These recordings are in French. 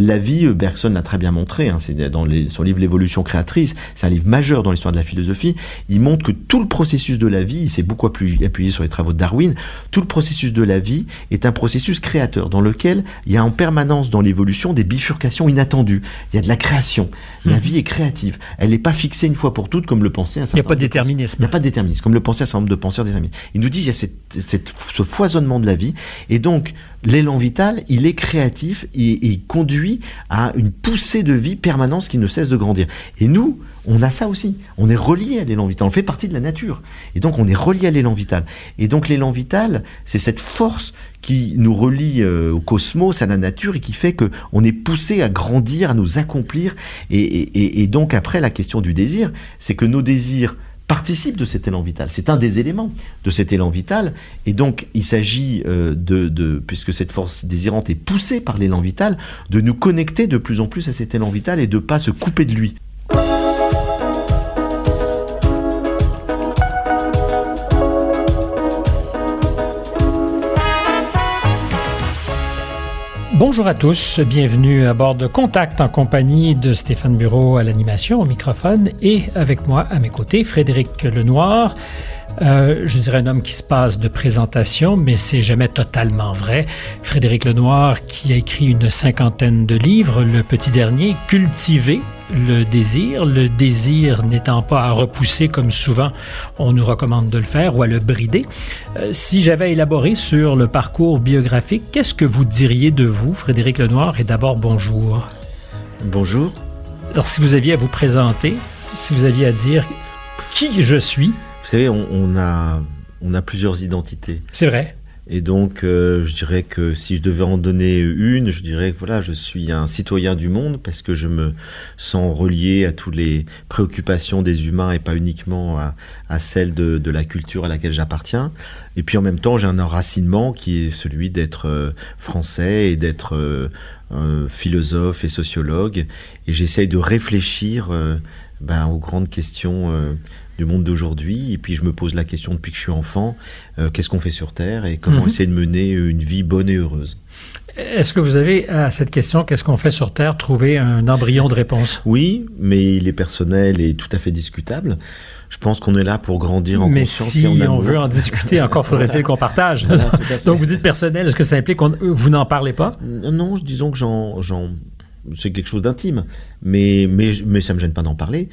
la vie, Bergson l'a très bien montré, hein, c'est dans son livre L'évolution créatrice, c'est un livre majeur dans l'histoire de la philosophie, il montre que tout le processus de la vie, il s'est beaucoup appuyé sur les travaux de Darwin, tout le processus de la vie est un processus créateur dans lequel il y a en permanence dans l'évolution des bifurcations inattendues. Il y a de la création. La mhm. vie est créative. Elle n'est pas fixée une fois pour toutes comme le pensait un certain Il n'y a pas de déterminisme. Il n'y a pas de déterminisme, comme le pensait un certain nombre de penseurs déterministes. Il nous dit qu'il y a cette, ce foisonnement de la vie. Et donc, l'élan vital, il est créatif et, il conduit à une poussée de vie permanente qui ne cesse de grandir. Et nous, on a ça aussi. On est relié à l'élan vital. On fait partie de la nature. Et donc, on est relié à l'élan vital. Et donc, l'élan vital, c'est cette force qui nous relie euh, au cosmos, à la nature, et qui fait que on est poussé à grandir, à nous accomplir. Et, et donc, après, la question du désir, c'est que nos désirs participe de cet élan vital. C'est un des éléments de cet élan vital. Et donc, il s'agit euh, de, puisque cette force désirante est poussée par l'élan vital, de nous connecter de plus en plus à cet élan vital et de ne pas se couper de lui. Bonjour à tous, bienvenue à bord de Contact en compagnie de Stéphane Bureau à l'animation, au microphone et avec moi à mes côtés Frédéric Lenoir. Euh, je dirais un homme qui se passe de présentation, mais c'est jamais totalement vrai. Frédéric Lenoir, qui a écrit une cinquantaine de livres, le petit dernier, Cultiver, le désir, le désir n'étant pas à repousser comme souvent on nous recommande de le faire ou à le brider. Euh, si j'avais élaboré sur le parcours biographique, qu'est-ce que vous diriez de vous, Frédéric Lenoir? Et d'abord, bonjour. Bonjour. Alors, si vous aviez à vous présenter, si vous aviez à dire qui je suis. Vous savez, on a, on a plusieurs identités. C'est vrai. Et donc, euh, je dirais que si je devais en donner une, je dirais que voilà, je suis un citoyen du monde parce que je me sens relié à toutes les préoccupations des humains et pas uniquement à, à celles de, de, la culture à laquelle j'appartiens. Et puis en même temps, j'ai un enracinement qui est celui d'être euh, français et d'être euh, philosophe et sociologue. Et j'essaye de réfléchir ben, aux grandes questions du monde d'aujourd'hui. Et puis je me pose la question depuis que je suis enfant, euh, qu'est-ce qu'on fait sur Terre et comment mhm. essayer de mener une vie bonne et heureuse? Est-ce que vous avez à cette question, qu'est-ce qu'on fait sur Terre, trouvé un embryon de réponse? Oui, mais il est personnel et tout à fait discutable. Je pense qu'on est là pour grandir en mais conscience si et en on veut en discuter, encore faudrait-il qu'on partage. Donc vous dites personnel, est-ce que ça implique que vous n'en parlez pas? Non, disons que j'en c'est quelque chose d'intime, mais, ça ne me gêne pas d'en parler.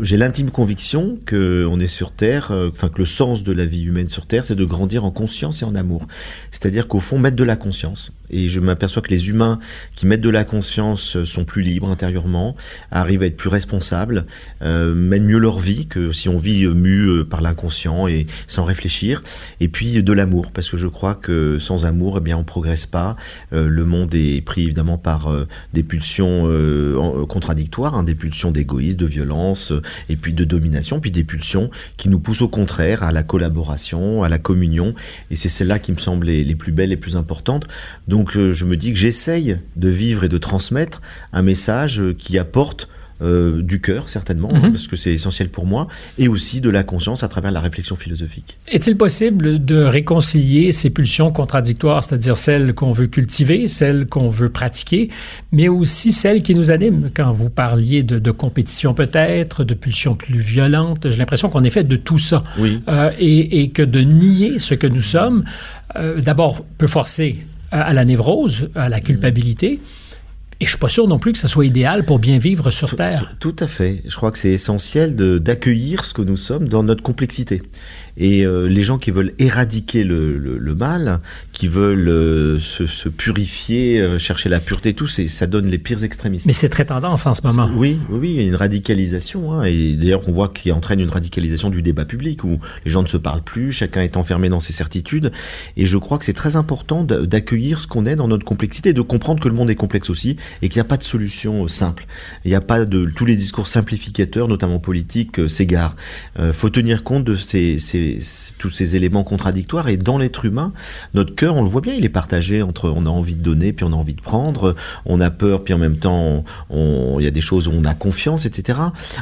J'ai l'intime conviction que on est sur Terre, euh, enfin que le sens de la vie humaine sur Terre, c'est de grandir en conscience et en amour. C'est-à-dire qu'au fond, mettre de la conscience. Et je m'aperçois que les humains qui mettent de la conscience sont plus libres intérieurement, arrivent à être plus responsables, euh, mènent mieux leur vie que si on vit mu euh, par l'inconscient et sans réfléchir. Et puis de l'amour, parce que je crois que sans amour, eh bien, on progresse pas. le monde est pris évidemment par euh, des pulsions euh, euh, contradictoires, hein, des pulsions d'égoïsme, de violence, et puis de domination, puis des pulsions qui nous poussent au contraire à la collaboration, à la communion, et c'est celles-là qui me semblent les, plus belles, les plus importantes. Donc je me dis que j'essaye de vivre et de transmettre un message qui apporte euh, du cœur, certainement, mhm. parce que c'est essentiel pour moi, et aussi de la conscience à travers la réflexion philosophique. Est-il possible de réconcilier ces pulsions contradictoires, c'est-à-dire celles qu'on veut cultiver, celles qu'on veut pratiquer, mais aussi celles qui nous animent? Quand vous parliez de, compétition peut-être, de pulsions plus violentes, j'ai l'impression qu'on est fait de tout ça. Oui. Euh, et, que de nier ce que nous sommes, euh, d'abord, peut forcer à la névrose, à la culpabilité. Et je suis pas sûr non plus que ça soit idéal pour bien vivre sur Terre. Tout, tout à fait. Je crois que c'est essentiel d'accueillir ce que nous sommes dans notre complexité. Et euh, les gens qui veulent éradiquer le, le, mal, qui veulent euh, se, se, purifier, euh, chercher la pureté, tout, ça donne les pires extrémistes. Mais c'est très tendance en ce moment. Oui, oui, il y a une radicalisation. Hein, et d'ailleurs, on voit qu'il entraîne une radicalisation du débat public, où les gens ne se parlent plus, chacun est enfermé dans ses certitudes. Et je crois que c'est très important d'accueillir ce qu'on est dans notre complexité, de comprendre que le monde est complexe aussi, et qu'il n'y a pas de solution simple. Il n'y a pas de... Tous les discours simplificateurs, notamment politiques, s'égarent. Il faut tenir compte de ces, ces tous ces éléments contradictoires. Et dans l'être humain, notre cœur, on le voit bien, il est partagé entre on a envie de donner, puis on a envie de prendre, on a peur, puis en même temps, il y a des choses où on a confiance, etc.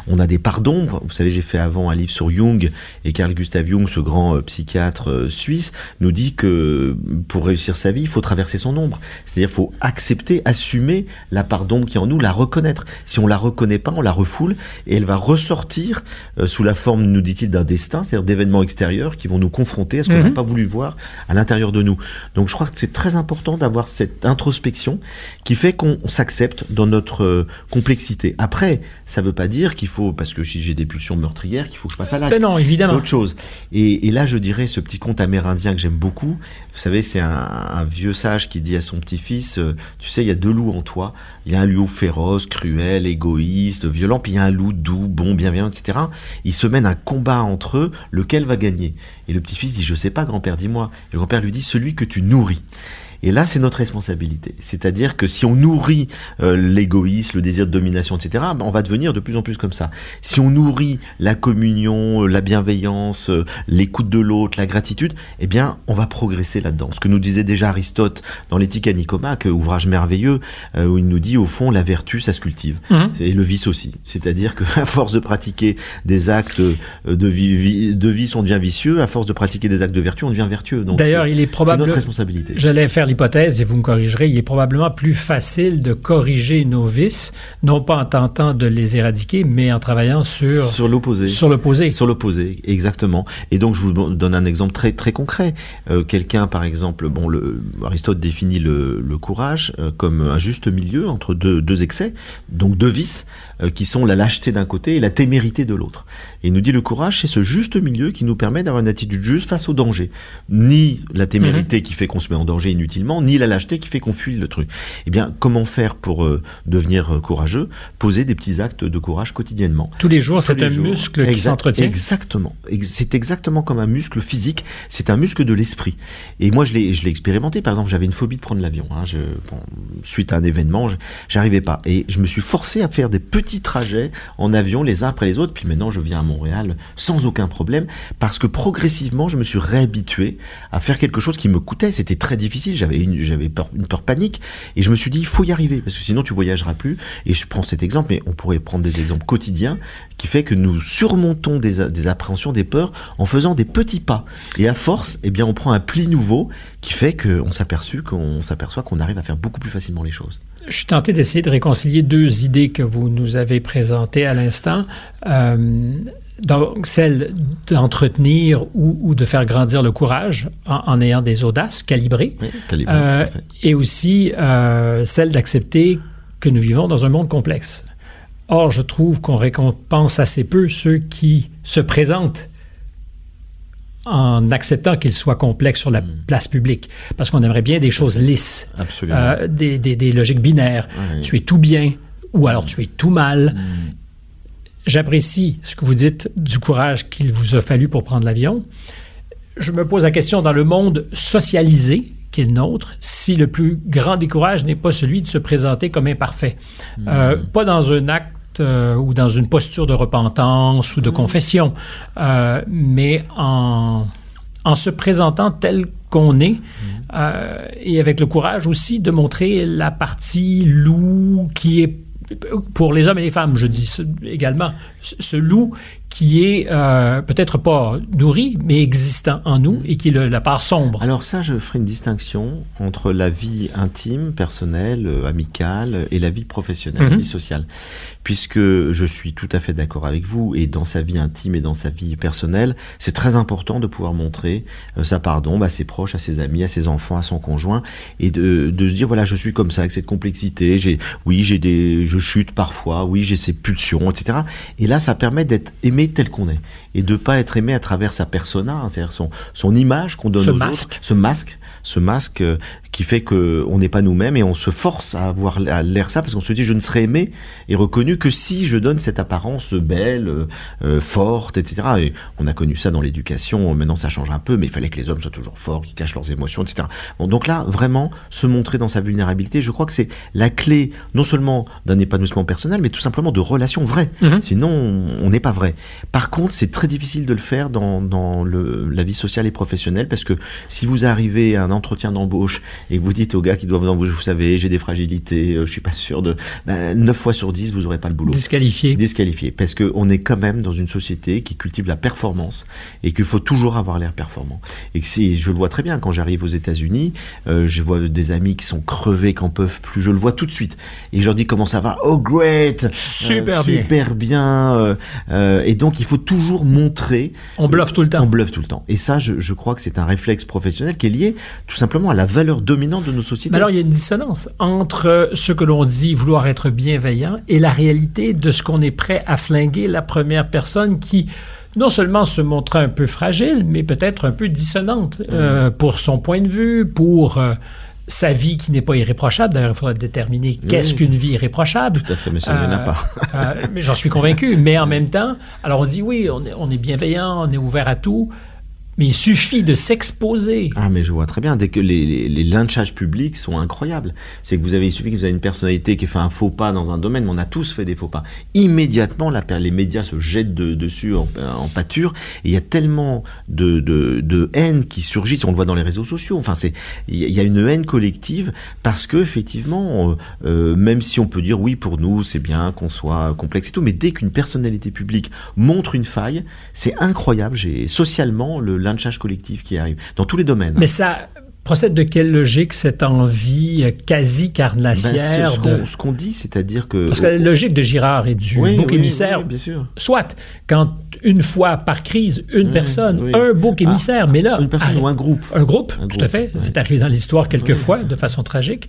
On a des parts d'ombre. Vous savez, j'ai fait avant un livre sur Jung, et Carl Gustav Jung, ce grand euh, psychiatre euh, suisse, nous dit que pour réussir sa vie, il faut traverser son ombre. C'est-à-dire, il faut accepter, assumer la part d'ombre qui est en nous, la reconnaître. Si on la reconnaît pas, on la refoule, et elle va ressortir euh, sous la forme, nous dit-il, d'un destin, c'est-à-dire d'événements extérieurs qui vont nous confronter à ce qu'on n'a mhm. pas voulu voir à l'intérieur de nous. Donc je crois que c'est très important d'avoir cette introspection qui fait qu'on s'accepte dans notre euh, complexité. Après, ça ne veut pas dire qu'il faut, parce que si j'ai des pulsions meurtrières, qu'il faut que je passe à l'acte. Ben non, évidemment. C'est autre chose. Et, là, je dirais ce petit conte amérindien que j'aime beaucoup. Vous savez, c'est un, vieux sage qui dit à son petit-fils, euh, tu sais, il y a deux loups en toi. Il y a un loup féroce, cruel, égoïste, violent, puis il y a un loup doux, bon, bienveillant, etc. Ils se mènent un combat entre eux, lequel va gagner Et le petit-fils dit, je sais pas, grand-père, dis-moi. Et le grand-père lui dit, celui que tu nourris. Et là, c'est notre responsabilité. C'est-à-dire que si on nourrit euh, l'égoïsme, le désir de domination, etc., ben, on va devenir de plus en plus comme ça. Si on nourrit la communion, euh, la bienveillance, euh, l'écoute de l'autre, la gratitude, eh bien, on va progresser là-dedans. Ce que nous disait déjà Aristote dans l'éthique à Nicomaque, ouvrage merveilleux, où il nous dit, au fond, la vertu, ça se cultive. Mmh. Et le vice aussi. C'est-à-dire qu'à force de pratiquer des actes de vie, de vice, on devient vicieux. À force de pratiquer des actes de vertu, on devient vertueux. D'ailleurs, il est probable. C'est notre responsabilité. J'allais faire l'hypothèse, et vous me corrigerez, il est probablement plus facile de corriger nos vices, non pas en tentant de les éradiquer, mais en travaillant sur... Sur l'opposé. Sur l'opposé. Sur l'opposé, exactement. Et donc, je vous donne un exemple très, très concret. Euh, quelqu'un, par exemple, bon, le, Aristote définit le, courage euh, comme un juste milieu entre deux, deux excès, donc deux vices, qui sont la lâcheté d'un côté et la témérité de l'autre. Et il nous dit le courage, c'est ce juste milieu qui nous permet d'avoir une attitude juste face au danger. Ni la témérité mhm. qui fait qu'on se met en danger inutilement, ni la lâcheté qui fait qu'on fuit le truc. Eh bien, comment faire pour euh, devenir euh, courageux? Poser des petits actes de courage quotidiennement. Tous les jours, c'est un muscle qui s'entretient. Exactement. C'est exactement comme un muscle physique, c'est un muscle de l'esprit. Et moi, je l'ai expérimenté. Par exemple, j'avais une phobie de prendre l'avion. Hein. suite à un événement, j'arrivais pas. Et je me suis forcé à faire des petits trajets en avion les uns après les autres. Puis maintenant, je viens à Montréal sans aucun problème parce que progressivement, je me suis réhabitué à faire quelque chose qui me coûtait. C'était très difficile. J'avais une, j'avais peur, une peur panique et je me suis dit, il faut y arriver parce que sinon tu voyageras plus. Et je prends cet exemple, mais on pourrait prendre des exemples quotidiens qui fait que nous surmontons des, des appréhensions, des peurs en faisant des petits pas. Et à force, eh bien, on prend un pli nouveau qui fait qu'on s'aperçoit qu'on s'aperçoit qu'on arrive à faire beaucoup plus facilement les choses. Je suis tenté d'essayer de réconcilier deux idées que vous nous avez présentées à l'instant. Euh, donc, celle d'entretenir ou, de faire grandir le courage en, ayant des audaces calibrées. euh, et aussi euh, celle d'accepter que nous vivons dans un monde complexe. Or, je trouve qu'on récompense assez peu ceux qui se présentent en acceptant qu'il soit complexe sur la hmm. place publique, parce qu'on aimerait bien des choses lisses, euh, des, des, logiques binaires. Tu es tout bien ou alors tu es tout mal. Hmm. J'apprécie ce que vous dites du courage qu'il vous a fallu pour prendre l'avion. Je me pose la question, dans le monde socialisé qui est le nôtre, si le plus grand décourage n'est pas celui de se présenter comme imparfait. Euh, hmm. pas dans un acte euh, ou dans une posture de repentance ou de mm. confession, euh, mais en, en, se présentant tel qu'on est, mm. euh, et avec le courage aussi de montrer la partie loup qui est pour les hommes et les femmes, je dis également, ce loup qui est euh, peut-être pas nourri, mais existant en nous et qui est la part sombre. Alors ça, je ferai une distinction entre la vie intime, personnelle, euh, amicale et la vie professionnelle, la mhm. vie sociale. Puisque je suis tout à fait d'accord avec vous, et dans sa vie intime et dans sa vie personnelle, c'est très important de pouvoir montrer euh, sa pardon à ses proches, à ses amis, à ses enfants, à son conjoint, et de, de se dire, voilà, je suis comme ça, avec cette complexité, j'ai, oui, j'ai des, je chute parfois, oui, j'ai ces pulsions, etc. Et là, ça permet d'être aimé tel qu'on est et de pas être aimé à travers sa persona, hein, c'est-à-dire son, son image qu'on donne ce aux masque. autres, ce masque, ce masque euh, qui fait qu'on n'est pas nous-mêmes et on se force à avoir l'air ça parce qu'on se dit je ne serai aimé et reconnu que si je donne cette apparence belle, euh, forte, etc. Et on a connu ça dans l'éducation, maintenant ça change un peu, mais il fallait que les hommes soient toujours forts, qu'ils cachent leurs émotions, etc. Bon, donc là, vraiment, se montrer dans sa vulnérabilité, je crois que c'est la clé non seulement d'un épanouissement personnel, mais tout simplement de relations vraies. Mhm. Sinon, on n'est pas vrai. Par contre, c'est très difficile de le faire dans, dans le, la vie sociale et professionnelle parce que si vous arrivez à un entretien d'embauche et vous dites aux gars qui doivent vous vous savez, j'ai des fragilités, euh, je suis pas sûr de... Ben, 9 fois sur 10, vous n'aurez pas le boulot. Disqualifié. Disqualifié. Parce qu'on est quand même dans une société qui cultive la performance et qu'il faut toujours avoir l'air performant. Et que je le vois très bien quand j'arrive aux États-Unis, euh, je vois des amis qui sont crevés, qui n'en peuvent plus, je le vois tout de suite. Et je leur dis comment ça va? Oh, great euh, Super bien. Super bien. et donc, il faut toujours montrer. On bluffe tout le temps. On bluffe tout le temps. Et ça, je, je crois que c'est un réflexe professionnel qui est lié tout simplement à la valeur dominante de nos sociétés. alors, il y a une dissonance entre ce que l'on dit vouloir être bienveillant et la réalité de ce qu'on est prêt à flinguer la première personne qui non seulement se montre un peu fragile, mais peut-être un peu dissonante euh, pour son point de vue, pour euh, sa vie qui n'est pas irréprochable. D'ailleurs, il faudrait déterminer qu'est-ce qu'une vie irréprochable. Tout à fait, mais ça n'y en a pas. mais j'en suis convaincu. Mais en même temps, alors on dit oui, on est, on est bienveillant, on est ouvert à tout, mais il suffit de s'exposer. Ah, mais je vois très bien. Dès que les, lynchages publics sont incroyables. C'est que vous avez, il suffit que vous avez une personnalité qui fait un faux pas dans un domaine, mais on a tous fait des faux pas. Immédiatement, la, les médias se jettent dessus en, pâture. Et il y a tellement de, haine qui surgit. On le voit dans les réseaux sociaux. Enfin, c'est, il y a une haine collective parce que, effectivement, euh, euh, même si on peut dire oui, pour nous, c'est bien qu'on soit complexe et tout, mais dès qu'une personnalité publique montre une faille, c'est incroyable. J'ai, socialement, le lynchage collectif qui arrive, dans tous les domaines. Ça procède de quelle logique cette envie quasi carnassière ben, Ce qu'on dit, c'est-à-dire que... Parce que la logique de Girard et du bouc émissaire, bien sûr. soit quand une fois par crise, une mmh, personne, un bouc émissaire, ah, mais là... Une personne ou un groupe. Un groupe, tout à fait. C'est arrivé dans l'histoire quelquefois, de façon tragique.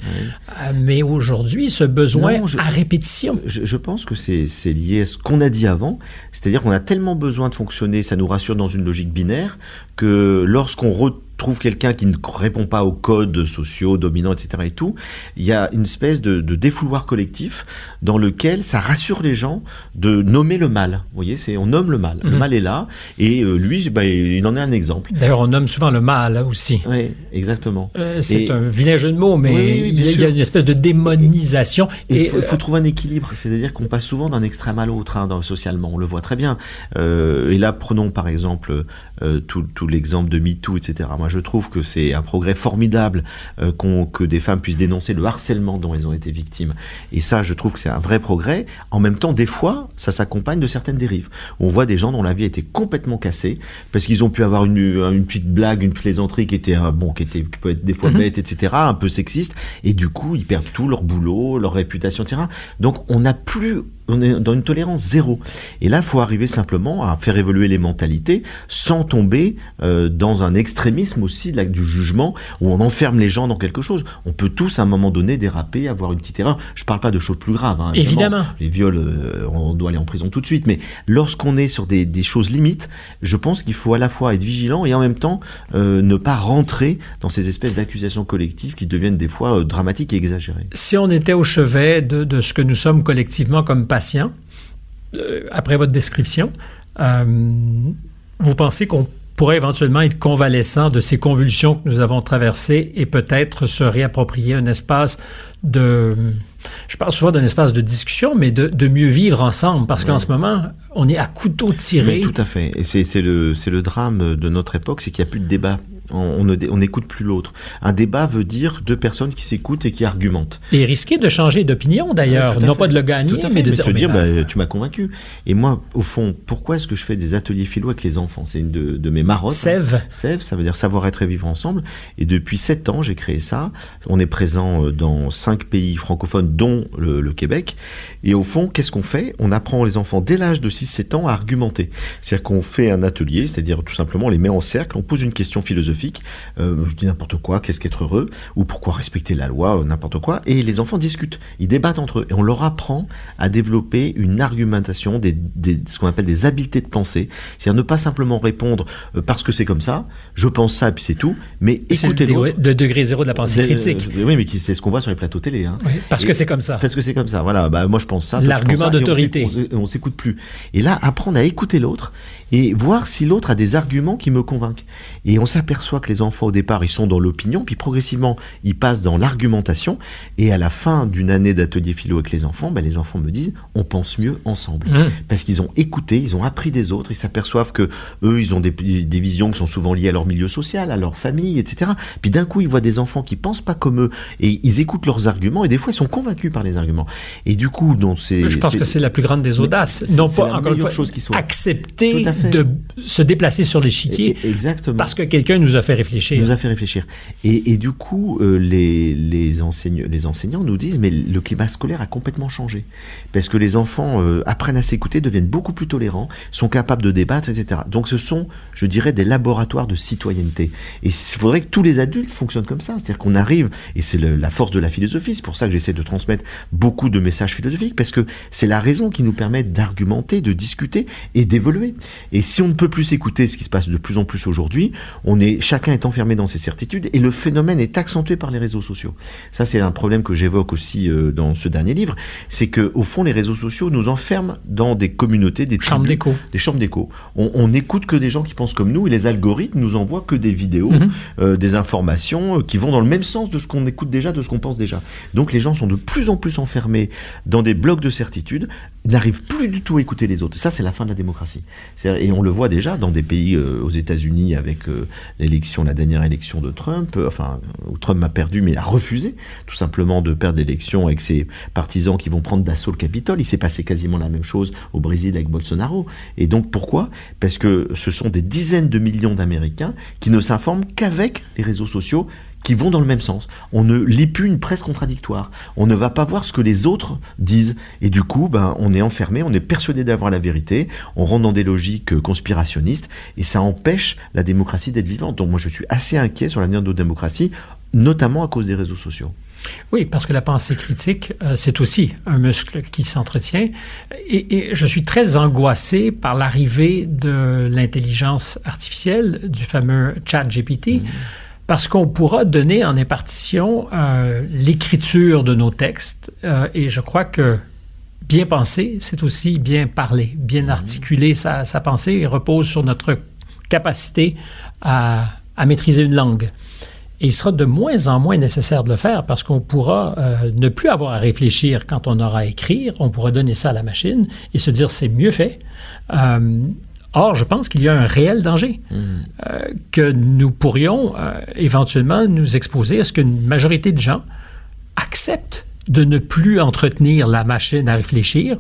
Euh, mais aujourd'hui, ce besoin à répétition... Je, je pense que c'est lié à ce qu'on a dit avant, c'est-à-dire qu'on a tellement besoin de fonctionner, ça nous rassure dans une logique binaire, que lorsqu'on trouve quelqu'un qui ne répond pas aux codes sociaux dominants, etc. et tout, il y a une espèce de, défouloir collectif dans lequel ça rassure les gens de nommer le mal. Vous voyez, c'est on nomme le mal. Le mhm. mal est là et euh, lui, bah, il en est un exemple. D'ailleurs, on nomme souvent le mal aussi. Oui, exactement. Euh, c'est un vilain jeu de mots, mais il, y a, une espèce de démonisation. Et il faut, trouver un équilibre. C'est-à-dire qu'on passe souvent d'un extrême à l'autre, hein, socialement. On le voit très bien. Euh, et là, prenons par exemple tout, tout l'exemple de MeToo, etc. Moi, je trouve que c'est un progrès formidable euh, que des femmes puissent dénoncer le harcèlement dont elles ont été victimes. Et ça, je trouve que c'est un vrai progrès. En même temps, des fois, ça s'accompagne de certaines dérives. On voit des gens dont la vie a été complètement cassée parce qu'ils ont pu avoir une, une, petite blague, une plaisanterie qui était euh, bon, qui était qui peut être des fois mhm. bête, etc., un peu sexiste, et du coup, ils perdent tout leur boulot, leur réputation, etc. Donc, on n'a plus on est dans une tolérance zéro. Et là, il faut arriver simplement à faire évoluer les mentalités sans tomber euh, dans un extrémisme aussi du jugement où on enferme les gens dans quelque chose. On peut tous à un moment donné déraper, avoir une petite erreur. Je ne parle pas de choses plus graves. Hein, évidemment. Les viols, euh, on doit aller en prison tout de suite. Mais lorsqu'on est sur des, choses limites, je pense qu'il faut à la fois être vigilant et en même temps euh, ne pas rentrer dans ces espèces d'accusations collectives qui deviennent des fois dramatiques et exagérées. Si on était au chevet de, de ce que nous sommes collectivement comme patient, euh, après votre description, euh, vous pensez qu'on pourrait éventuellement être convalescent de ces convulsions que nous avons traversées et peut-être se réapproprier un espace de... Je parle souvent d'un espace de discussion, mais de, mieux vivre ensemble, parce qu'en ce moment, on est à couteau tiré. tout à fait. Et c'est le, le drame de notre époque, c'est qu'il n'y a plus de débat on n'écoute plus l'autre. Un débat veut dire deux personnes qui s'écoutent et qui argumentent. Et risquer de changer d'opinion d'ailleurs, non pas de le gagner, mais de, se dire, bah, tu m'as convaincu. Et moi, au fond, pourquoi est-ce que je fais des ateliers philo avec les enfants? C'est une de, mes marottes. Sève. Hein. Sève, ça veut dire savoir être et vivre ensemble. Et depuis sept ans, j'ai créé ça. On est présent euh, dans cinq pays francophones, dont le, Québec. Et au fond, qu'est-ce qu'on fait? On apprend les enfants dès l'âge de 6-7 ans à argumenter. C'est-à-dire qu'on fait un atelier, c'est-à-dire tout simplement on les met en cercle, on pose une question philosophique Euh, je dis n'importe quoi, qu'est-ce qu'être heureux, ou pourquoi respecter la loi, n'importe quoi. Et les enfants discutent, ils débattent entre eux. Et on leur apprend à développer une argumentation, des, ce qu'on appelle des habiletés de pensée. C'est-à-dire ne pas simplement répondre parce que c'est comme ça, je pense ça et puis c'est tout, mais écouter l'autre. Le degré zéro de la pensée critique. oui, mais c'est ce qu'on voit sur les plateaux télé. Hein. parce que c'est comme ça. Parce que c'est comme ça. Voilà, bah, moi je pense ça. L'argument d'autorité. On s'écoute plus. Et là, apprendre à écouter l'autre et voir si l'autre a des arguments qui me convainquent. Et on s'aperçoit que les enfants au départ, ils sont dans l'opinion, puis progressivement, ils passent dans l'argumentation. Et à la fin d'une année d'atelier philo avec les enfants, ben, les enfants me disent, on pense mieux ensemble. Mmh. Parce qu'ils ont écouté, ils ont appris des autres, ils s'aperçoivent que eux, ils ont des, des, visions qui sont souvent liées à leur milieu social, à leur famille, etc. Puis d'un coup, ils voient des enfants qui pensent pas comme eux, et ils écoutent leurs arguments, et des fois, ils sont convaincus par les arguments. Et du coup, donc c'est... Je pense que c'est la plus grande des audaces. Non pas, encore une fois, chose qui soit. accepter de se déplacer sur l'échiquier. Exactement. Parce que quelqu'un nous a fait réfléchir. Nous a fait réfléchir. Et, et du coup, euh, les, les, enseignants, les enseignants nous disent, mais le climat scolaire a complètement changé. Parce que les enfants euh, apprennent à s'écouter, deviennent beaucoup plus tolérants, sont capables de débattre, etc. Donc ce sont, je dirais, des laboratoires de citoyenneté. Et il faudrait que tous les adultes fonctionnent comme ça. C'est-à-dire qu'on arrive, et c'est la force de la philosophie, c'est pour ça que j'essaie de transmettre beaucoup de messages philosophiques, parce que c'est la raison qui nous permet d'argumenter, de discuter et d'évoluer. Et si on ne peut plus s'écouter, ce qui se passe de plus en plus aujourd'hui, on est, chacun est enfermé dans ses certitudes et le phénomène est accentué par les réseaux sociaux. Ça, c'est un problème que j'évoque aussi euh, dans ce dernier livre, c'est que au fond, les réseaux sociaux nous enferment dans des communautés, des chambres d'écho, des chambres d'écho. On, n'écoute que des gens qui pensent comme nous et les algorithmes nous envoient que des vidéos, mhm. euh, des informations euh, qui vont dans le même sens de ce qu'on écoute déjà, de ce qu'on pense déjà. Donc les gens sont de plus en plus enfermés dans des blocs de certitudes, n'arrivent plus du tout à écouter les autres. Ça, c'est la fin de la démocratie. Et on le voit déjà dans des pays euh, aux États-Unis avec euh, l'élection, la dernière élection de Trump, enfin, où Trump a perdu, mais a refusé tout simplement de perdre l'élection avec ses partisans qui vont prendre d'assaut le Capitole. Il s'est passé quasiment la même chose au Brésil avec Bolsonaro. Et donc pourquoi? Parce que ce sont des dizaines de millions d'Américains qui ne s'informent qu'avec les réseaux sociaux qui vont dans le même sens. On ne lit plus une presse contradictoire. On ne va pas voir ce que les autres disent. Et du coup, ben, on est enfermé, on est persuadé d'avoir la vérité, on rentre dans des logiques euh, conspirationnistes, et ça empêche la démocratie d'être vivante. Donc moi, je suis assez inquiet sur l'avenir de nos démocraties, notamment à cause des réseaux sociaux. Oui, parce que la pensée critique, euh, c'est aussi un muscle qui s'entretient. Et, je suis très angoissé par l'arrivée de l'intelligence artificielle, du fameux chat GPT. Mmh parce qu'on pourra donner en impartition euh, l'écriture de nos textes. Euh, et je crois que bien penser, c'est aussi bien parler, bien mhm. articuler sa, pensée et repose sur notre capacité à, maîtriser une langue. Et il sera de moins en moins nécessaire de le faire parce qu'on pourra euh, ne plus avoir à réfléchir quand on aura à écrire. On pourra donner ça à la machine et se dire c'est mieux fait. Or, je pense qu'il y a un réel danger hmm. euh, que nous pourrions euh, éventuellement nous exposer à ce qu'une majorité de gens acceptent de ne plus entretenir la machine à réfléchir.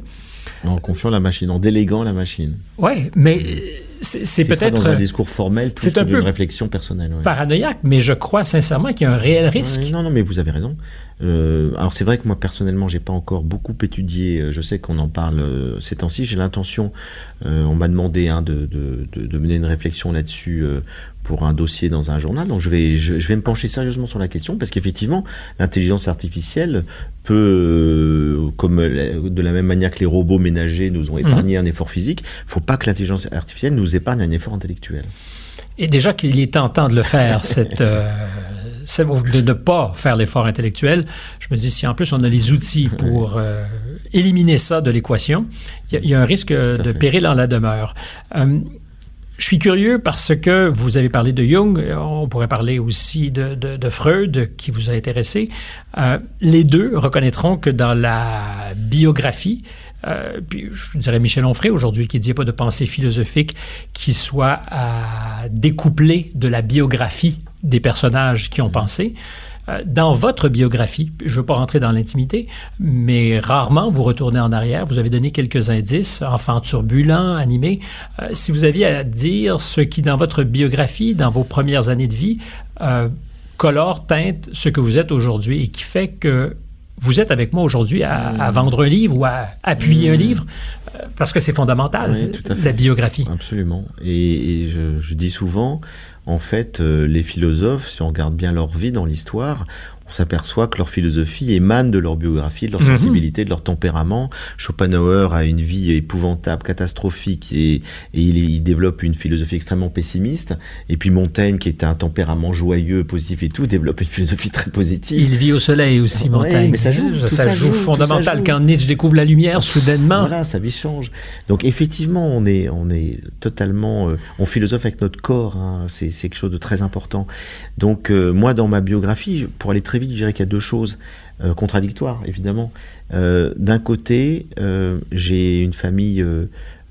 En confiant la machine, en déléguant la machine. Oui, mais c'est peut-être. dans un discours formel plus que d'une réflexion personnelle. Paranoïaque, mais je crois sincèrement qu'il y a un réel risque. non, non, mais vous avez raison. Euh, alors c'est vrai que moi personnellement, j'ai pas encore beaucoup étudié. Euh, je sais qu'on en parle euh, ces temps-ci. J'ai l'intention. on m'a demandé hein, de, de, de, mener une réflexion là-dessus pour un dossier dans un journal. Donc je vais, je, vais me pencher sérieusement sur la question parce qu'effectivement, l'intelligence artificielle peut, comme de la même manière que les robots ménagers nous ont mhm. épargné un effort physique, faut pas que l'intelligence artificielle nous épargne un effort intellectuel. Et déjà qu'il est tentant de le faire, cette, de ne pas faire l'effort intellectuel, je me dis, si en plus on a les outils pour euh, éliminer ça de l'équation, il y, a un risque de péril en la demeure. Euh, je suis curieux parce que vous avez parlé de Jung, on pourrait parler aussi de, Freud qui vous a intéressé. Euh, les deux reconnaîtront que dans la biographie, puis je dirais Michel Onfray aujourd'hui qui dit pas de pensée philosophique qui soit à découpler de la biographie des personnages qui ont pensé. Euh, dans votre biographie, je ne veux pas rentrer dans l'intimité, mais rarement vous retournez en arrière. Vous avez donné quelques indices, enfant turbulent, animé. Euh, si vous aviez à dire ce qui, dans votre biographie, dans vos premières années de vie, euh, colore, teinte ce que vous êtes aujourd'hui et qui fait que vous êtes avec moi aujourd'hui à, mmh. vendre un livre ou à appuyer un mmh. livre, parce que c'est fondamental, la biographie. Absolument. Et, je, je, dis souvent, en fait, euh, les philosophes, si on regarde bien leur vie dans l'histoire, on s'aperçoit que leur philosophie émane de leur biographie, de leur Mhm. sensibilité, de leur tempérament. Schopenhauer a une vie épouvantable, catastrophique, et, et il, il développe une philosophie extrêmement pessimiste. Et puis Montaigne, qui était un tempérament joyeux, positif et tout, développe une philosophie très positive. Il vit au soleil aussi, Ouais, Montaigne. mais ça joue, ça ça joue fondamental. Quand Nietzsche découvre la lumière, soudainement, Voilà, sa vie change. Donc effectivement, on est, on est totalement, euh, on philosophe avec notre corps. hein. c'est, c'est quelque chose de très important. Donc euh, moi, dans ma biographie, pour aller très je dirais qu'il y a deux choses euh, contradictoires, évidemment. Euh, d'un côté, euh, j'ai une famille,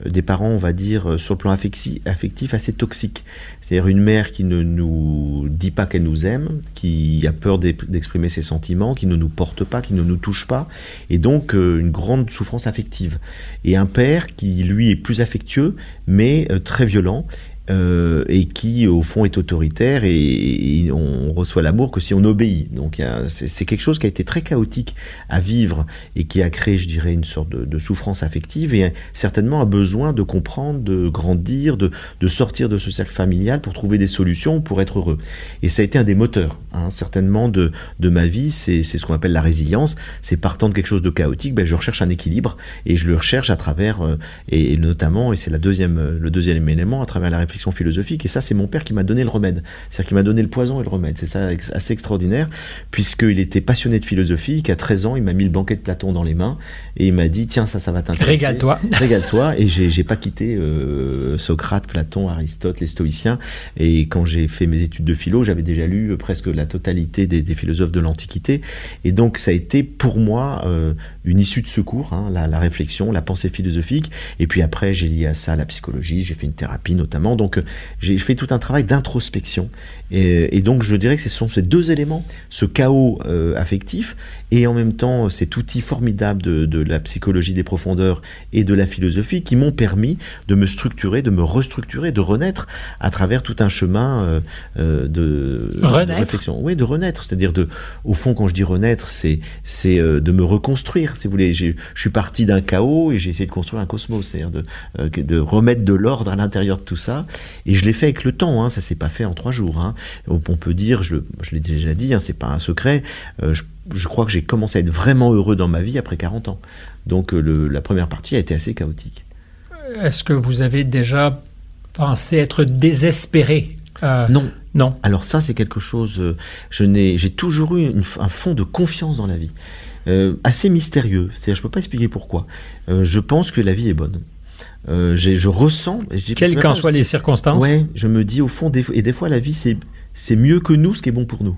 des parents, on va dire, sur le plan affecti- affectif, assez toxique. C'est-à-dire une mère qui ne nous dit pas qu'elle nous aime, qui a peur d'ex- d'exprimer ses sentiments, qui ne nous porte pas, qui ne nous touche pas, et donc une grande souffrance affective. Et un père qui, lui, est plus affectueux, mais très violent, euh, et qui, au fond, est autoritaire, et, et on reçoit l'amour que si on obéit. Donc c'est quelque chose qui a été très chaotique à vivre, et qui a créé, je dirais, une sorte de, souffrance affective, et certainement un besoin de comprendre, de grandir, de, sortir de ce cercle familial pour trouver des solutions, pour être heureux. Et ça a été un des moteurs, hein, certainement, de, ma vie, c'est ce qu'on appelle la résilience, c'est partant de quelque chose de chaotique, ben, je recherche un équilibre, et je le recherche à travers, euh, et, notamment, et c'est le deuxième élément, à travers la réflexion philosophique, et ça c'est mon père qui m'a donné le remède, c'est-à-dire qui m'a donné le poison et le remède, c'est ça assez extraordinaire, puisqu'il était passionné de philosophie, qu'à 13 ans, il m'a mis le banquet de Platon dans les mains, et il m'a dit, tiens, ça, ça va t'intéresser. régale-toi. Régale-toi. Et j'ai pas quitté euh, Socrate, Platon, Aristote, les stoïciens. Et quand j'ai fait mes études de philo, j'avais déjà lu euh, presque la totalité des, des philosophes de l'Antiquité. Et donc ça a été pour moi euh, une issue de secours, hein, la, la réflexion, la pensée philosophique. Et puis après, j'ai lié à ça la psychologie, j'ai fait une thérapie notamment. Donc euh, j'ai fait tout un travail d'introspection. Et, et donc je dirais que ce sont ces deux éléments, ce chaos euh, affectif et en même temps cet outil formidable de, de la psychologie des profondeurs et de la philosophie qui m'ont permis de me structurer, de me restructurer, de renaître à travers tout un chemin euh, de, de Renaître réflexion. Oui, de renaître. C'est-à-dire, de, au fond, quand je dis renaître, c'est c'est de me reconstruire. Si vous voulez, je suis parti d'un chaos et j'ai essayé de construire un cosmos, c'est-à-dire de, euh, de remettre de l'ordre à l'intérieur de tout ça. Et je l'ai fait avec le temps. Hein, ça s'est pas fait en trois jours. Hein. On, peut dire, je, l'ai déjà dit, hein, c'est pas un secret. euh, je, crois que j'ai commencé à être vraiment heureux dans ma vie après 40 ans. Donc euh, la première partie a été assez chaotique. est-ce que vous avez déjà pensé être désespéré Euh, Non, Non. Alors ça, c'est quelque chose. euh, je n'ai, j'ai toujours eu une- un fond de confiance dans la vie, euh, assez mystérieux. C'est-à-dire, je peux pas expliquer pourquoi. Euh, je pense que la vie est bonne. J'ai- je ressens. Quelles qu'en soient les circonstances. Ouais, je me dis au fond, des, et des fois la vie c'est c'est mieux que nous ce qui est bon pour nous.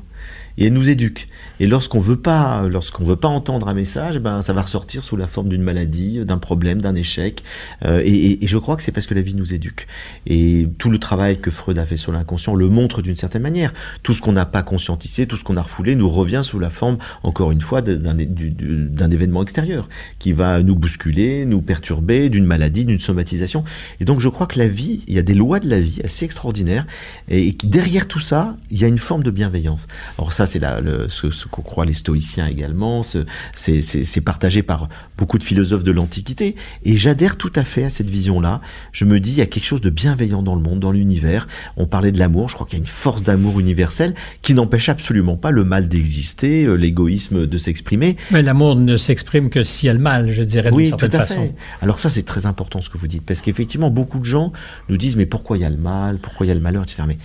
Et elle nous éduque. Et lorsqu'on veut pas, lorsqu'on veut pas entendre un message, eh ben ça va ressortir sous la forme d'une maladie, d'un problème, d'un échec. Euh, et, je crois que c'est parce que la vie nous éduque. Et tout le travail que Freud a fait sur l'inconscient le montre d'une certaine manière. Tout ce qu'on n'a pas conscientisé, tout ce qu'on a refoulé, nous revient sous la forme, encore une fois, d'un du- du- d'un événement extérieur qui va nous bousculer, nous perturber, d'une maladie, d'une somatisation. Et donc je crois que la vie, il y a des lois de la vie assez extraordinaires, et, et derrière tout ça, il y a une forme de bienveillance. Alors ça, c'est la- le- ce, ce qu'on croient les stoïciens également, ce- c'est c'est- c'est partagé par beaucoup de philosophes de l'Antiquité, et j'adhère tout à fait à cette vision-là. Je me dis, il y a quelque chose de bienveillant dans le monde, dans l'univers. On parlait de l'amour, je crois qu'il y a une force d'amour universelle qui n'empêche absolument pas le mal d'exister, euh, l'égoïsme de s'exprimer, Mais l'amour ne s'exprime que s'il y a le mal, je dirais, d'une oui, certaine tout à façon. fait. Alors ça, c'est très important ce que vous dites, parce qu'effectivement, beaucoup de gens nous disent, mais pourquoi il y a le mal, pourquoi il y a le malheur, etc. Mais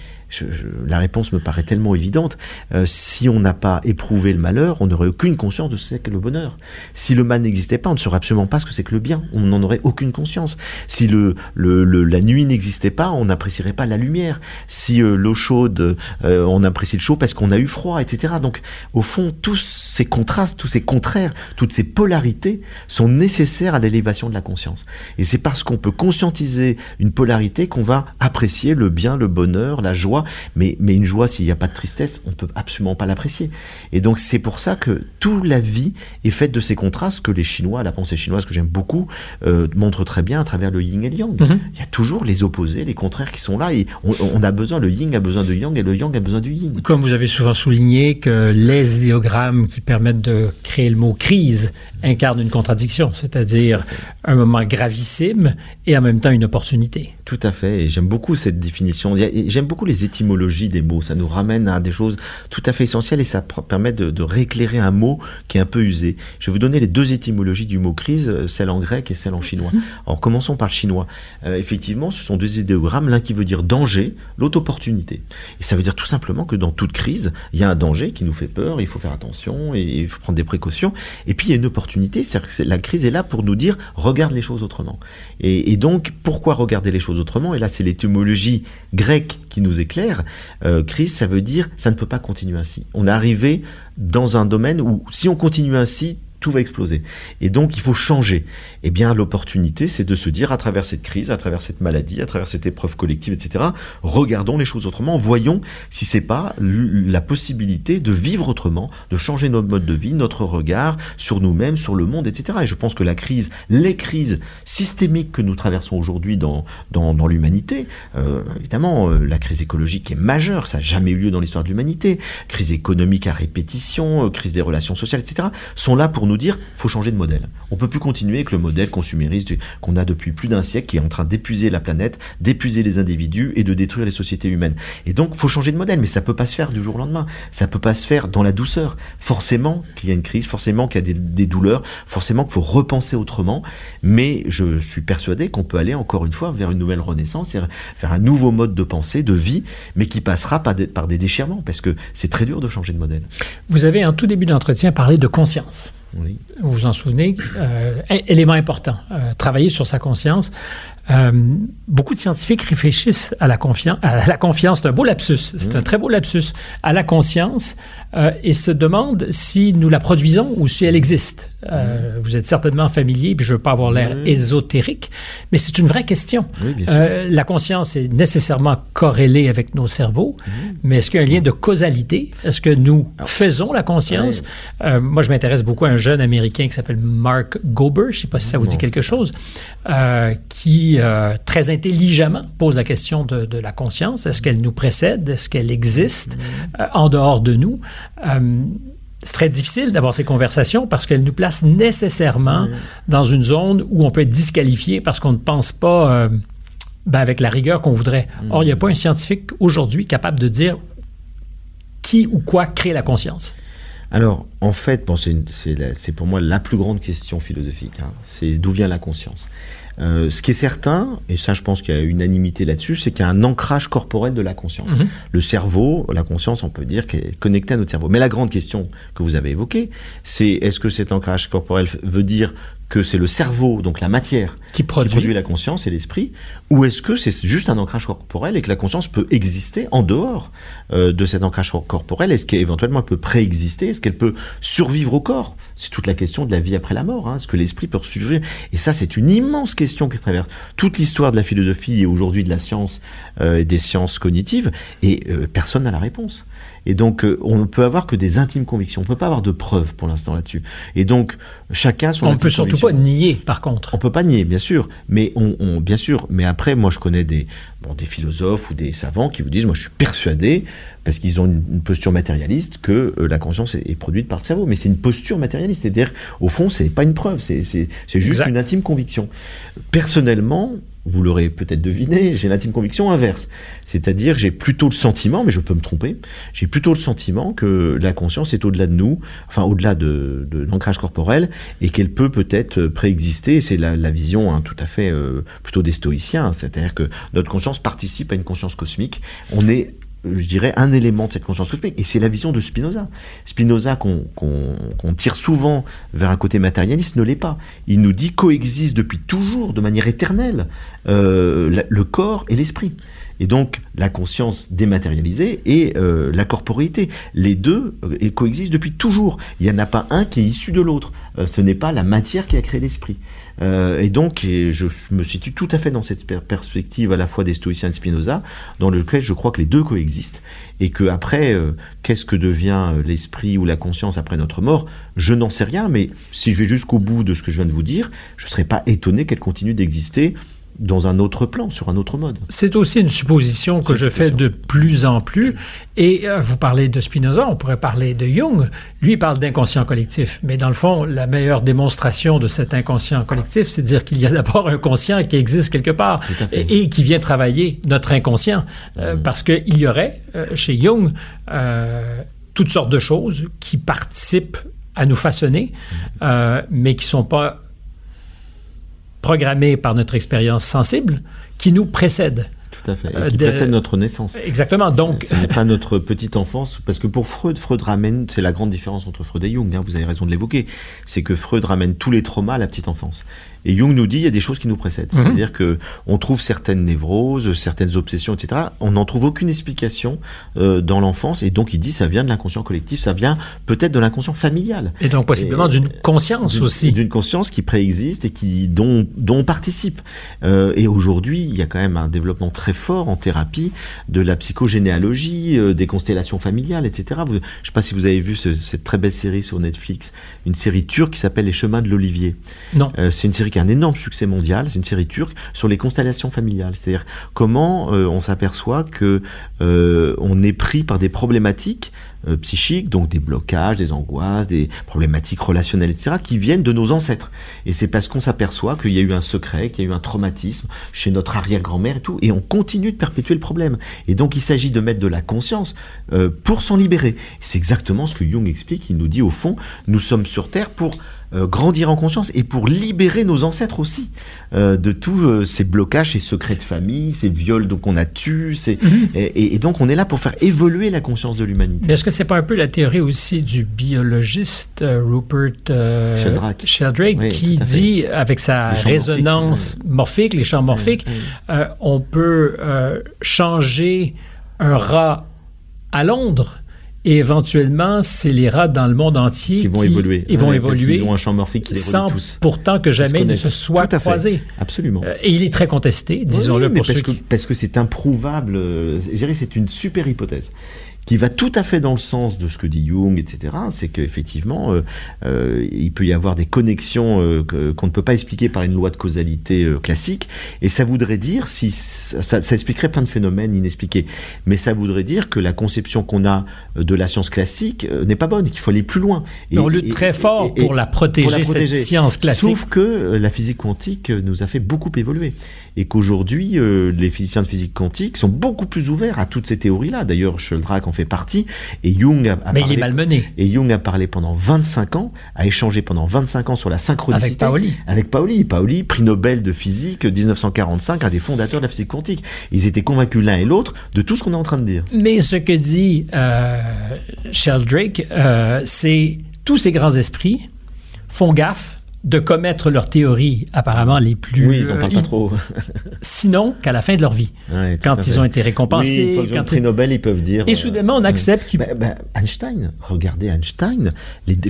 la réponse me paraît tellement évidente. Euh, si on n'a pas éprouvé le malheur, on n'aurait aucune conscience de ce que c'est que le bonheur. Si le mal n'existait pas, on ne saurait absolument pas ce que c'est que le bien. On n'en aurait aucune conscience. Si la nuit n'existait pas, on n'apprécierait pas la lumière. Si euh, l'eau chaude, euh, on apprécie le chaud parce qu'on a eu froid, etc. Donc, au fond, tous ces contrastes, tous ces contraires, toutes ces polarités sont nécessaires à l'élévation de la conscience. Et c'est parce qu'on peut conscientiser une polarité qu'on va apprécier le bien, le bonheur, la joie. Mais, mais une joie, s'il n'y a pas de tristesse, on peut absolument pas l'apprécier. Et donc, c'est pour ça que toute la vie est faite de ces contrastes que les Chinois, la pensée chinoise que j'aime beaucoup, euh, montrent très bien à travers le yin et le yang. Mhm. Il y a toujours les opposés, les contraires qui sont là. Et on, on a besoin, le yin a besoin de yang et le yang a besoin du yin. Comme vous avez souvent souligné que les idéogrammes qui permettent de créer le mot crise incarnent une contradiction, c'est-à-dire un moment gravissime et en même temps une opportunité. Tout à fait, et j'aime beaucoup cette définition. J'aime beaucoup les étymologies des mots. Ça nous ramène à des choses tout à fait essentielles et ça permet de, rééclairer un mot qui est un peu usé. Je vais vous donner les deux étymologies du mot crise, euh, celle en grec et celle en chinois. Alors commençons par le chinois. Euh, effectivement, ce sont deux idéogrammes, l'un qui veut dire danger, l'autre opportunité. Et ça veut dire tout simplement que dans toute crise, il y a un danger qui nous fait peur, il faut faire attention et il faut prendre des précautions. Et puis il y a une opportunité, c'est que la crise est là pour nous dire regarde les choses autrement. Et, donc pourquoi regarder les choses autrement? Et là c'est l'étymologie grecque qui nous éclaire. Euh, crise, ça veut dire ça ne peut pas continuer ainsi. On est arrivé dans un domaine où si on continue ainsi, tout va exploser. Et donc, il faut changer. Eh bien, l'opportunité, c'est de se dire, à travers cette crise, à travers cette maladie, à travers cette épreuve collective, etc., regardons les choses autrement, voyons si c'est pas la possibilité de vivre autrement, de changer notre mode de vie, notre regard sur nous-mêmes, sur le monde, etc. Et je pense que la crise, les crises systémiques que nous traversons aujourd'hui dans, dans, l'humanité, euh, évidemment, euh, la crise écologique est majeure, ça n'a jamais eu lieu dans l'histoire de l'humanité, crise économique à répétition, euh, crise des relations sociales, etc., sont là pour nous dire faut changer de modèle. On peut plus continuer avec le modèle consumériste qu'on a depuis plus d'un siècle qui est en train d'épuiser la planète, d'épuiser les individus et de détruire les sociétés humaines. Et donc faut changer de modèle, mais ça peut pas se faire du jour au lendemain. Ça peut pas se faire dans la douceur. Forcément qu'il y a une crise, forcément qu'il y a des, douleurs, forcément qu'il faut repenser autrement. Mais je suis persuadé qu'on peut aller encore une fois vers une nouvelle renaissance, vers un nouveau mode de pensée, de vie, mais qui passera par des, déchirements, parce que c'est très dur de changer de modèle. Vous avez en tout début d'entretien parlé de conscience. Vous vous en souvenez, euh, élément important, euh, travailler sur sa conscience. Euh, beaucoup de scientifiques réfléchissent à la confiance. À la confiance, c'est un beau lapsus, c'est un très beau lapsus, à la conscience euh, et se demandent si nous la produisons ou si elle existe. Euh, vous êtes certainement familier, puis je ne veux pas avoir l'air ésotérique, mais c'est une vraie question. la conscience est nécessairement corrélée avec nos cerveaux, mais est-ce qu'il y a un lien de causalité? Est-ce que nous faisons la conscience? moi, je m'intéresse beaucoup à un jeune Américain qui s'appelle Mark Gober, je ne sais pas si ça vous dit quelque chose, qui euh, très intelligemment, pose la question de, la conscience. Est-ce qu'elle nous précède? Est-ce qu'elle existe euh, en dehors de nous? Euh, c'est très difficile d'avoir ces conversations parce qu'elles nous placent nécessairement dans une zone où on peut être disqualifié parce qu'on ne pense pas ben, avec la rigueur qu'on voudrait. Or, il n'y a pas un scientifique aujourd'hui capable de dire qui ou quoi crée la conscience. Alors, en fait, bon, c'est pour moi la plus grande question philosophique. Hein. C'est d'où vient la conscience? Euh, ce qui est certain, et ça je pense qu'il y a unanimité là-dessus, c'est qu'il y a un ancrage corporel de la conscience. Mhm. Le cerveau, la conscience, on peut dire qu'elle est connectée à notre cerveau. Mais la grande question que vous avez évoquée, c'est est-ce que cet ancrage corporel veut dire que c'est le cerveau, donc la matière, qui produit, la conscience et l'esprit, ou est-ce que c'est juste un ancrage corporel et que la conscience peut exister en dehors euh, de cet ancrage corporel Est-ce qu'éventuellement elle peut préexister? Est-ce qu'elle peut survivre au corps? C'est toute la question de la vie après la mort. Hein. Est-ce que l'esprit peut survivre Et ça, c'est une immense question qui traverse toute l'histoire de la philosophie et aujourd'hui de la science euh, et des sciences cognitives, et euh, personne n'a la réponse. Et donc, on ne peut avoir que des intimes convictions. On ne peut pas avoir de preuves pour l'instant là-dessus. Et donc, chacun son. On ne peut surtout pas nier, par contre. On peut pas nier, bien sûr. Mais on, bien sûr. Mais après, moi, je connais des, bon, des philosophes ou des savants qui vous disent, moi, je suis persuadé, parce qu'ils ont une, posture matérialiste, que euh, la conscience est, produite par le cerveau. Mais c'est une posture matérialiste. C'est-à-dire, au fond, c'est pas une preuve. C'est juste une intime conviction. Personnellement, vous l'aurez peut-être deviné, j'ai l'intime conviction inverse. C'est-à-dire, j'ai plutôt le sentiment, mais je peux me tromper, j'ai plutôt le sentiment que la conscience est au-delà de nous, enfin au-delà de, l'ancrage corporel, et qu'elle peut peut-être préexister. C'est la, vision hein, tout à fait euh, plutôt des stoïciens, c'est-à-dire que notre conscience participe à une conscience cosmique. On est je dirais, un élément de cette conscience cosmique. Et c'est la vision de Spinoza. Spinoza, qu'on tire souvent vers un côté matérialiste, ne l'est pas. Il nous dit coexiste depuis toujours, de manière éternelle, euh, le corps et l'esprit. Et donc la conscience dématérialisée et euh, la corporéité. Les deux euh, coexistent depuis toujours. Il n'y en a pas un qui est issu de l'autre. ce n'est pas la matière qui a créé l'esprit. Euh, et donc, je me situe tout à fait dans cette perspective à la fois des stoïciens et de Spinoza, dans lequel je crois que les deux coexistent. Et que après, euh, qu'est-ce que devient euh, l'esprit ou la conscience après notre mort? Je n'en sais rien, mais si je vais jusqu'au bout de ce que je viens de vous dire, je ne serais pas étonné qu'elle continue d'exister dans un autre plan, sur un autre mode. C'est aussi une supposition que je fais de plus en plus. Et euh, vous parlez de Spinoza, on pourrait parler de Jung. Lui il parle d'inconscient collectif. Mais dans le fond, la meilleure démonstration de cet inconscient collectif, c'est de dire qu'il y a d'abord un conscient qui existe quelque part et, qui vient travailler notre inconscient. Euh, mm. Parce qu'il y aurait, euh, chez Jung, toutes sortes de choses qui participent à nous façonner, mm. mais qui ne sont pas programmés par notre expérience sensible qui nous précède. Tout à fait. Et qui précède notre naissance. Exactement. Donc, ce n'est pas notre petite enfance, parce que pour Freud, Freud ramène, c'est la grande différence entre Freud et Jung. Hein, vous avez raison de l'évoquer, c'est que Freud ramène tous les traumas à la petite enfance. Et Jung nous dit il y a des choses qui nous précèdent. Mhm. C'est-à-dire que on trouve certaines névroses, certaines obsessions, etc. On n'en trouve aucune explication euh, dans l'enfance, et donc il dit ça vient de l'inconscient collectif, ça vient peut-être de l'inconscient familial. Et donc possiblement d'une conscience aussi. D'une conscience qui préexiste et qui dont, dont on participe. Euh, et aujourd'hui, il y a quand même un développement très fort en thérapie de la psychogénéalogie, euh, des constellations familiales, etc. je ne sais pas si vous avez vu cette très belle série sur Netflix, une série turque qui s'appelle Les Chemins de l'Olivier. Non. c'est une série un énorme succès mondial, c'est une série turque sur les constellations familiales, c'est-à-dire comment euh, on s'aperçoit que euh, on est pris par des problématiques euh, psychiques, donc des blocages, des angoisses, des problématiques relationnelles, etc., qui viennent de nos ancêtres. Et c'est parce qu'on s'aperçoit qu'il y a eu un secret, qu'il y a eu un traumatisme chez notre arrière-grand-mère et tout, et on continue de perpétuer le problème. Et donc il s'agit de mettre de la conscience pour s'en libérer. C'est exactement ce que Jung explique. Il nous dit au fond, nous sommes sur Terre pour euh, grandir en conscience et pour libérer nos ancêtres aussi euh, de tous euh, ces blocages, ces secrets de famille, ces viols qu'on a tués. Mhm. et, donc on est là pour faire évoluer la conscience de l'humanité. est-ce que c'est pas un peu la théorie aussi du biologiste Rupert Sheldrake, qui dit, avec sa résonance morphique, les champs morphiques, on peut changer un rat à Londres et éventuellement, c'est les rats dans le monde entier qui vont évoluer. Ils vont évoluer. Ils ont un champ morphique qui les sans tous. pourtant que jamais ils ne se soient croisés. Absolument. Euh, et il est très contesté, disons-le pour parce que, Parce que c'est improuvable. Euh, dirais c'est une super hypothèse qui va tout à fait dans le sens de ce que dit Jung, etc., c'est qu'effectivement, euh, euh, il peut y avoir des connexions euh, qu'on ne peut pas expliquer par une loi de causalité euh, classique, et ça voudrait dire, si ça, ça, expliquerait plein de phénomènes inexpliqués, mais ça voudrait dire que la conception qu'on a de la science classique n'est pas bonne, qu'il faut aller plus loin. Et, on lutte très fort pour, la protéger, pour la protéger, cette science classique. Sauf que la physique quantique nous a fait beaucoup évoluer et qu'aujourd'hui, euh, les physiciens de physique quantique sont beaucoup plus ouverts à toutes ces théories-là. D'ailleurs, Sheldrake en fait partie, et Jung a, Mais parlé, il est malmené. Et Jung a parlé pendant 25 ans, a échangé pendant 25 ans sur la synchronicité. Avec Paoli. Avec Paoli. Paoli, prix Nobel de physique 1945, un des fondateurs de la physique quantique. Ils étaient convaincus l'un et l'autre de tout ce qu'on est en train de dire. Mais ce que dit euh, Sheldrake, euh, c'est tous ces grands esprits font gaffe de commettre leurs théories apparemment les plus... Oui, ils n'en parlent pas trop. sinon qu'à la fin de leur vie. quand ils ont été récompensés. Oui, quand ils ont Nobel, ils peuvent dire... Et soudainement, on euh, accepte qu'ils... Bah, bah, Einstein, regardez Einstein,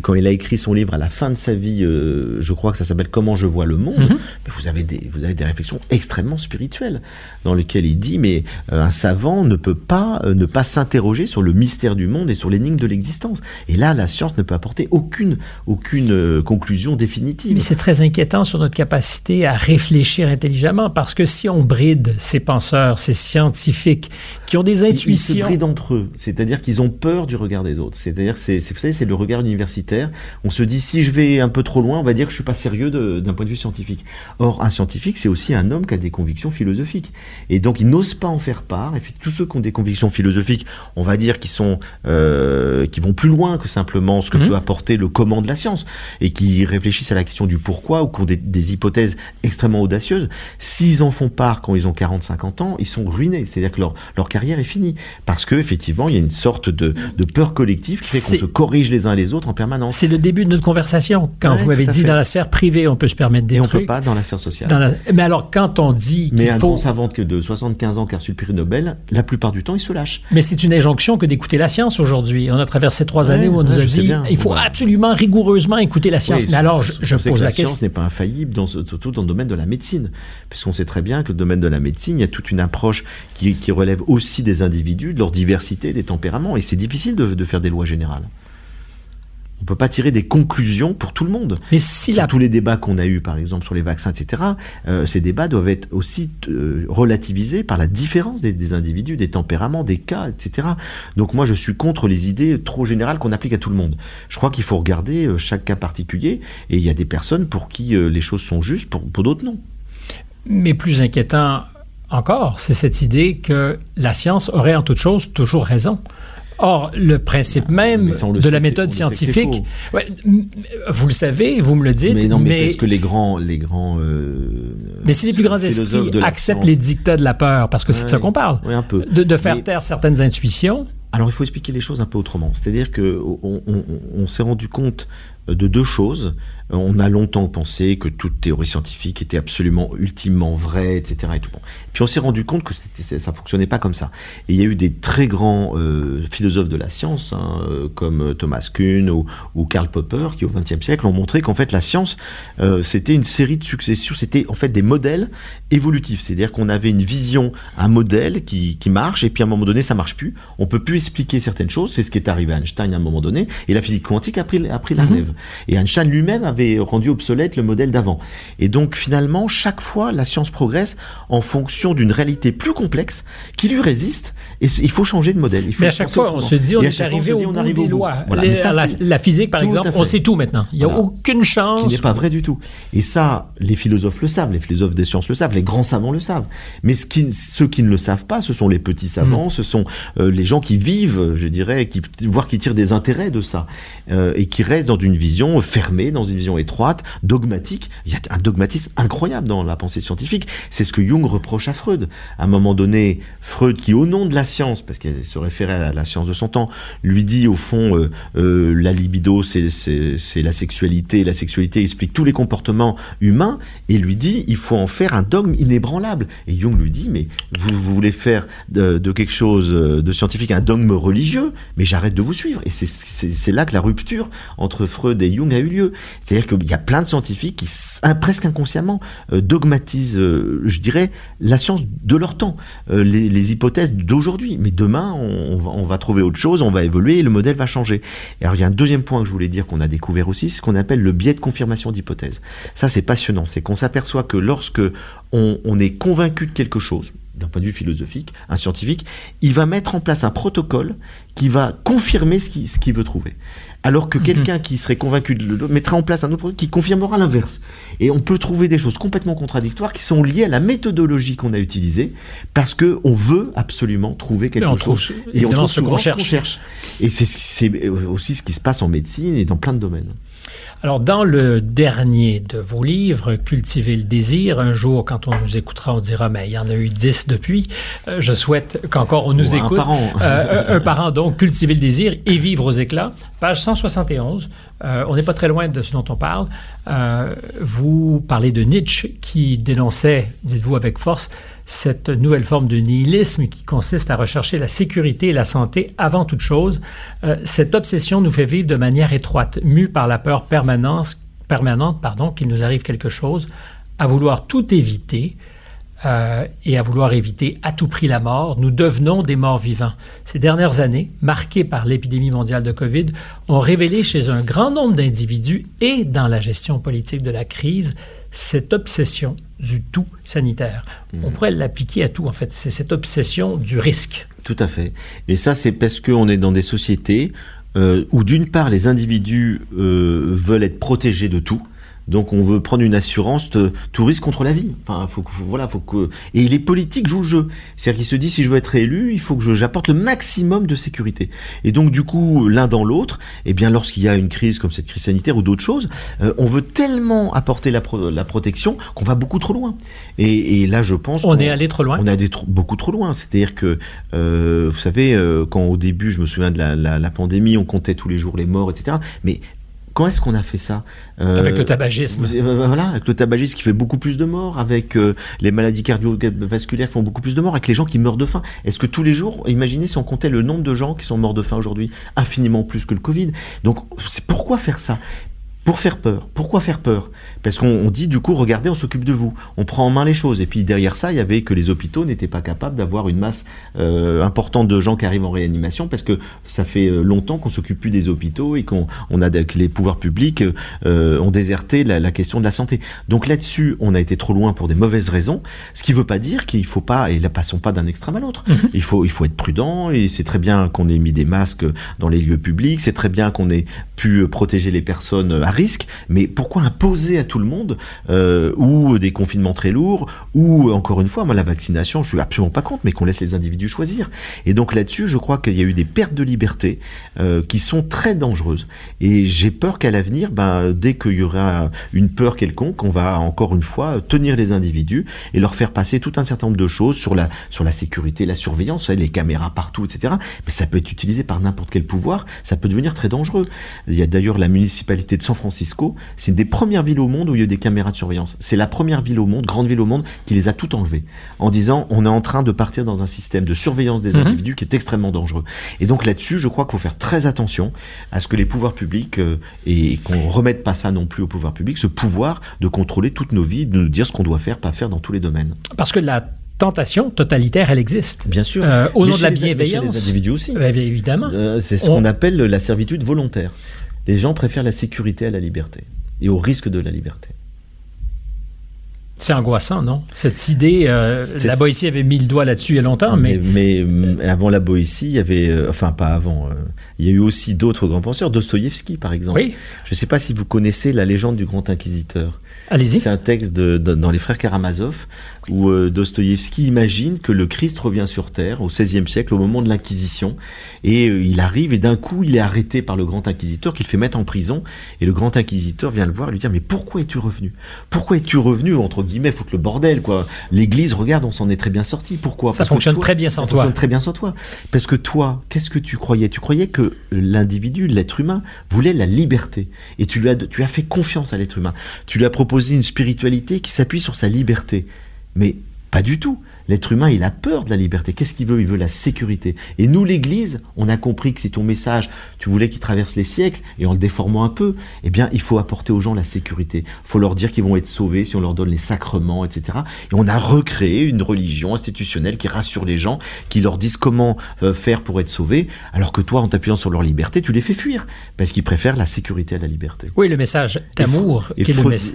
quand il a écrit son livre à la fin de sa vie, euh, je crois que ça s'appelle Comment je vois le monde, mhm. vous, avez des, vous avez des réflexions extrêmement spirituelles dans lesquelles il dit, mais euh, un savant ne peut pas ne pas s'interroger sur le mystère du monde et sur l'énigme de l'existence. Et là, la science ne peut apporter aucune, aucune conclusion définitive. Mais c'est très inquiétant sur notre capacité à réfléchir intelligemment parce que si on bride ces penseurs, ces scientifiques qui ont des intuitions. Ils, se brident entre eux, c'est-à-dire qu'ils ont peur du regard des autres. C'est-à-dire, c'est, vous savez, c'est le regard universitaire. On se dit si je vais un peu trop loin, on va dire que je suis pas sérieux d'un point de vue scientifique. Or, un scientifique, c'est aussi un homme qui a des convictions philosophiques. Et donc, ils n'osent pas en faire part. Et puis, tous ceux qui ont des convictions philosophiques, on va dire qu'ils sont, euh, qui vont plus loin que simplement ce que mmh. peut apporter le comment de la science et qui réfléchissent à la question du pourquoi ou qui ont des, hypothèses extrêmement audacieuses, s'ils en font part quand ils ont 40-50 ans, ils sont ruinés. C'est-à-dire que leur, leur carrière est finie. Parce qu'effectivement, il y a une sorte de, peur collective qui fait qu'on se corrige les uns les autres en permanence. C'est le début de notre conversation. Quand vous m'avez dit dans la sphère privée, on peut se permettre des Et trucs. on peut pas dans la sphère sociale. Mais alors, quand on dit Mais un faut... grand savant que de 75 ans qui a reçu le prix Nobel, la plupart du temps, il se lâche. Mais c'est une injonction que d'écouter la science aujourd'hui. On a traversé trois années où on nous a dit il faut absolument rigoureusement écouter la science. Mais alors, je, je pose la, question science n'est pas infaillible, dans, surtout dans le domaine de la médecine. Puisqu'on sait très bien que le domaine de la médecine, il y a toute une approche qui, relève aussi des individus, de leur diversité, des tempéraments. Et c'est difficile de, faire des lois générales. On peut pas tirer des conclusions pour tout le monde. Mais si la... tous les débats qu'on a eus, par exemple, sur les vaccins, etc., euh, ces débats doivent être aussi euh, relativisés par la différence des, des individus, des tempéraments, des cas, etc. Donc moi, je suis contre les idées trop générales qu'on applique à tout le monde. Je crois qu'il faut regarder euh, chaque cas particulier, et il y a des personnes pour qui les choses sont justes, pour, pour d'autres non. Mais plus inquiétant encore, c'est cette idée que la science aurait en toute chose toujours raison. Or, le principe même on le de sait la méthode scientifique, ouais, vous le savez, vous me le dites, Mais non, mais, mais, parce que les grands, les grands. euh, mais si les plus grands esprits acceptent science- les dictats de la peur, parce que c'est de ça qu'on parle, ouais, un peu. de, de faire Mais- taire certaines intuitions, Alors il faut expliquer les choses un peu autrement. C'est-à-dire que on, on- on s'est rendu compte de deux choses. On a longtemps pensé que toute théorie scientifique était absolument ultimement vraie, etc. Et tout. Bon. Puis on s'est rendu compte que ça fonctionnait pas comme ça. Et il y a eu des très grands euh, philosophes de la science, hein, euh, comme Thomas Kuhn ou, ou Karl Popper, qui au XXe siècle ont montré qu'en fait la science, euh, c'était une série de successions, c'était en fait des modèles évolutifs. C'est-à-dire qu'on avait une vision, un modèle qui, qui marche, et puis à un moment donné, ça marche plus. On peut plus expliquer certaines choses. C'est ce qui est arrivé à Einstein à un moment donné, et la physique quantique a pris, a pris la Mhm. relève. Et Einstein lui-même avait rendu obsolète le modèle d'avant. Et donc finalement, chaque fois, la science progresse en fonction d'une réalité plus complexe qui lui résiste. Et il faut changer de modèle. Il faut mais à chaque fois, on se dit, on est chaque fois, arrivé se dit, au on bout arrive des au bout. lois. Voilà. Les- Mais ça, la, physique, par exemple, on sait tout maintenant. Il n'y a Voilà. aucune Ce chance. qui n'est pas vrai du tout. Et ça, les philosophes le savent, les philosophes des sciences le savent, les grands savants le savent. Mais ce qui, ceux qui ne le savent pas, ce sont les petits savants, ce sont euh, les gens qui vivent, je dirais, qui, voire qui tirent des intérêts de ça, euh, et qui restent dans une fermée, dans une vision étroite, dogmatique. Il y a un dogmatisme incroyable dans la pensée scientifique. C'est ce que Jung reproche à Freud. À un moment donné, Freud, qui au nom de la science, parce qu'elle se référait à la science de son temps, lui dit au fond, euh, euh, la libido, c'est la sexualité, la sexualité explique tous les comportements humains, et lui dit, il faut en faire un dogme inébranlable. Et Jung lui dit, mais vous, voulez faire de, de quelque chose de scientifique un dogme religieux, mais j'arrête de vous suivre. Et c'est là que la rupture entre Freud et Jung a eu lieu. C'est-à-dire qu'il y a plein de scientifiques qui, presque inconsciemment, euh, dogmatisent, euh, je dirais, la science de leur temps, euh, les, les hypothèses d'aujourd'hui. Mais demain, on, va, trouver autre chose, on va évoluer et le modèle va changer. Et alors, il y a un deuxième point que je voulais dire qu'on a découvert aussi, c'est ce qu'on appelle le biais de confirmation d'hypothèse. Ça, c'est passionnant. C'est qu'on s'aperçoit que lorsque on, est convaincu de quelque chose, d'un point de vue philosophique, un scientifique, il va mettre en place un protocole qui va confirmer ce qu'il veut trouver. Alors que quelqu'un qui serait convaincu de le mettra en place un autre protocole qui confirmera l'inverse. Et on peut trouver des choses complètement contradictoires qui sont liées à la méthodologie qu'on a utilisée parce que on veut absolument trouver quelque on chose. trouve et on trouve ce qu'on cherche. Et c'est aussi ce qui se passe en médecine et dans plein de domaines. Alors, dans le dernier de vos livres, Cultiver le désir, un jour, quand on nous écoutera, on dira, mais il y en a eu dix depuis. Euh, je souhaite qu'encore on nous Ou un écoute. Euh, un, un par an, donc, Cultiver le désir et vivre aux éclats. Page 171. Euh, on n'est pas très loin de ce dont on parle. Vous parlez de Nietzsche qui dénonçait, dites-vous avec force, cette nouvelle forme de nihilisme qui consiste à rechercher la sécurité et la santé avant toute chose. Euh, cette obsession nous fait vivre de manière étroite, mue par la peur permanente, pardon, qu'il nous arrive quelque chose, à vouloir tout éviter euh, et à vouloir éviter à tout prix la mort. Nous devenons des morts vivants. Ces dernières années, marquées par l'épidémie mondiale de COVID, ont révélé chez un grand nombre d'individus et dans la gestion politique de la crise cette obsession du tout sanitaire. On pourrait l'appliquer à tout, en fait. C'est cette obsession du risque. Tout à fait. Et ça, c'est parce qu'on est dans des sociétés euh, où, d'une part, les individus euh, veulent être protégés de tout. Donc, on veut prendre une assurance de tout risque contre la vie. Enfin, faut faut- voilà, faut que. Et les politiques jouent le jeu. C'est-à-dire qu'ils se disent, si je veux être élu, il faut que j'apporte le maximum de sécurité. Et donc, du coup, l'un dans l'autre, eh bien, lorsqu'il y a une crise comme cette crise sanitaire ou d'autres choses, euh, on veut tellement apporter la, pro- la protection qu'on va beaucoup trop loin. Et, et là, je pense. On est allé trop loin. on est allé trop- beaucoup trop loin. C'est-à-dire que, euh, vous savez, euh, quand au début, je me souviens de la, la- la pandémie, on comptait tous les jours les morts, etc. Mais quand est-ce qu'on a fait ça Euh, Avec le tabagisme. euh, Voilà, avec le tabagisme qui fait beaucoup plus de morts, avec euh, les maladies cardiovasculaires qui font beaucoup plus de morts, avec les gens qui meurent de faim. Est-ce que tous les jours, imaginez si on comptait le nombre de gens qui sont morts de faim aujourd'hui, infiniment plus que le Covid? Donc, c'est pourquoi faire ça? Pour faire peur. Pourquoi faire peur? Parce qu'on dit du coup, regardez, on s'occupe de vous, on prend en main les choses. Et puis derrière ça, il y avait que les hôpitaux n'étaient pas capables d'avoir une masse euh, importante de gens qui arrivent en réanimation, parce que ça fait euh, longtemps qu'on s'occupe plus des hôpitaux et qu'on on a que les pouvoirs publics euh, ont déserté la, question de la santé. Donc là-dessus, on a été trop loin pour des mauvaises raisons. Ce qui ne veut pas dire qu'il faut pas, et là passons pas d'un extrême à l'autre. Mhm. Il faut il faut être prudent. Et c'est très bien qu'on ait mis des masques dans les lieux publics. C'est très bien qu'on ait pu protéger les personnes à risque, mais pourquoi imposer à tout le monde euh, ou des confinements très lourds ou encore une fois, moi la vaccination, je suis absolument pas contre, mais qu'on laisse les individus choisir. Et donc là-dessus, je crois qu'il y a eu des pertes de liberté euh, qui sont très dangereuses. Et j'ai peur qu'à l'avenir, ben, dès qu'il y aura une peur quelconque, on va encore une fois tenir les individus et leur faire passer tout un certain nombre de choses sur la sur la sécurité, la surveillance, les caméras partout, etc. Mais ça peut être utilisé par n'importe quel pouvoir, ça peut devenir très dangereux. Il y a d'ailleurs la municipalité de San Francisco, c'est une des premières villes au monde où il y a des caméras de surveillance. C'est la première ville au monde, grande ville au monde, qui les a toutes enlevées, en disant on est en train de partir dans un système de surveillance des mhm. individus qui est extrêmement dangereux. Et donc là-dessus, je crois qu'il faut faire très attention à ce que les pouvoirs publics, euh, et qu'on remette pas ça non plus aux pouvoirs publics, ce pouvoir de contrôler toutes nos vies, de nous dire ce qu'on doit faire, pas faire dans tous les domaines. Parce que la tentation totalitaire, elle existe. Bien sûr. Euh, au nom de la bienveillance. Les, individus aussi. Eh évidemment. Euh, c'est ce qu'on appelle la servitude volontaire. Les gens préfèrent la sécurité à la liberté et au risque de la liberté. C'est angoissant, non? Cette idée, euh, la Boétie avait mis le doigt là-dessus il y a longtemps, mais... Mais, avant la Boétie, il y avait... Euh, enfin, pas avant. Euh, il y a eu aussi d'autres grands penseurs, Dostoïevski, par exemple. Oui. Je ne sais pas si vous connaissez la légende du grand inquisiteur. Allez-y. C'est un texte de, dans les frères Karamazov où euh, Dostoïevski imagine que le Christ revient sur Terre au XVIe siècle, au moment de l'Inquisition, et euh, il arrive et d'un coup il est arrêté par le grand inquisiteur qu'il fait mettre en prison, et le grand inquisiteur vient le voir et lui dire mais pourquoi es-tu revenu? Pourquoi es-tu revenu entre guillemets foutre le bordel quoi? L'Église regarde on s'en est très bien sorti. Pourquoi? Ça fonctionne très bien sans ça toi. Fonctionne très bien sans toi. Parce que toi, qu'est-ce que tu croyais? Tu croyais que l'individu, l'être humain, voulait la liberté, et tu lui as tu as fait confiance à l'être humain. Tu lui as proposé une spiritualité qui s'appuie sur sa liberté. Mais pas du tout. L'être humain, il a peur de la liberté. Qu'est-ce qu'il veut? Il veut la sécurité. Et nous, l'Église, on a compris que si ton message, tu voulais qu'il traverse les siècles, et en le déformant un peu, eh bien, il faut apporter aux gens la sécurité. Il faut leur dire qu'ils vont être sauvés si on leur donne les sacrements, etc. Et on a recréé une religion institutionnelle qui rassure les gens, qui leur disent comment euh, faire pour être sauvés, alors que toi, en t'appuyant sur leur liberté, tu les fais fuir, parce qu'ils préfèrent la sécurité à la liberté. Oui, le message d'amour. Le,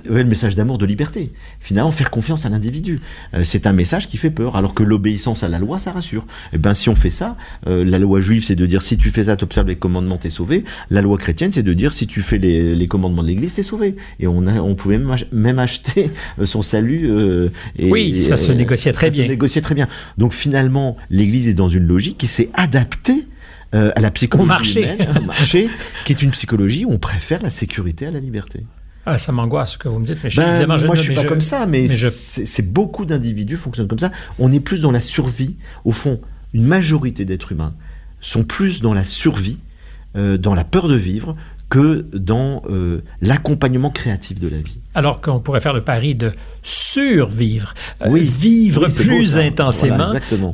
le, message d'amour de liberté. Finalement, faire confiance à l'individu. Euh, c'est un message qui fait alors que l'obéissance à la loi, ça rassure. Et eh ben si on fait ça, euh, la loi juive, c'est de dire si tu fais ça, tu observes les commandements, t'es sauvé. La loi chrétienne, c'est de dire si tu fais les, commandements de l'Église, t'es sauvé. Et on, a, on pouvait même, acheter euh, son salut. Euh, et, oui, ça se négociait très bien. Se négociait très bien. Donc finalement, l'Église est dans une logique qui s'est adaptée à la psychologie marché. humaine, au marché, qui est une psychologie où on préfère la sécurité à la liberté. Ah, ça m'angoisse ce que vous me dites, mais je ben, moi je suis pas comme ça, mais, c'est beaucoup d'individus fonctionnent comme ça. On est plus dans la survie. Au fond, une majorité d'êtres humains sont plus dans la survie, euh, dans la peur de vivre, que dans euh, l'accompagnement créatif de la vie. Alors qu'on pourrait faire le pari de survivre, euh, oui, vivre plus intensément. exactement.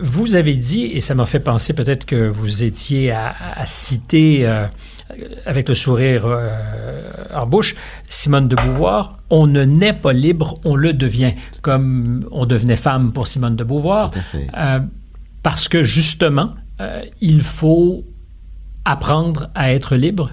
vous avez dit, et ça m'a fait penser peut-être que vous étiez à, à citer avec le sourire euh, en bouche, Simone de Beauvoir, on ne naît pas libre, on le devient, comme on devenait femme pour Simone de Beauvoir. Euh, parce que justement, euh, il faut apprendre à être libre.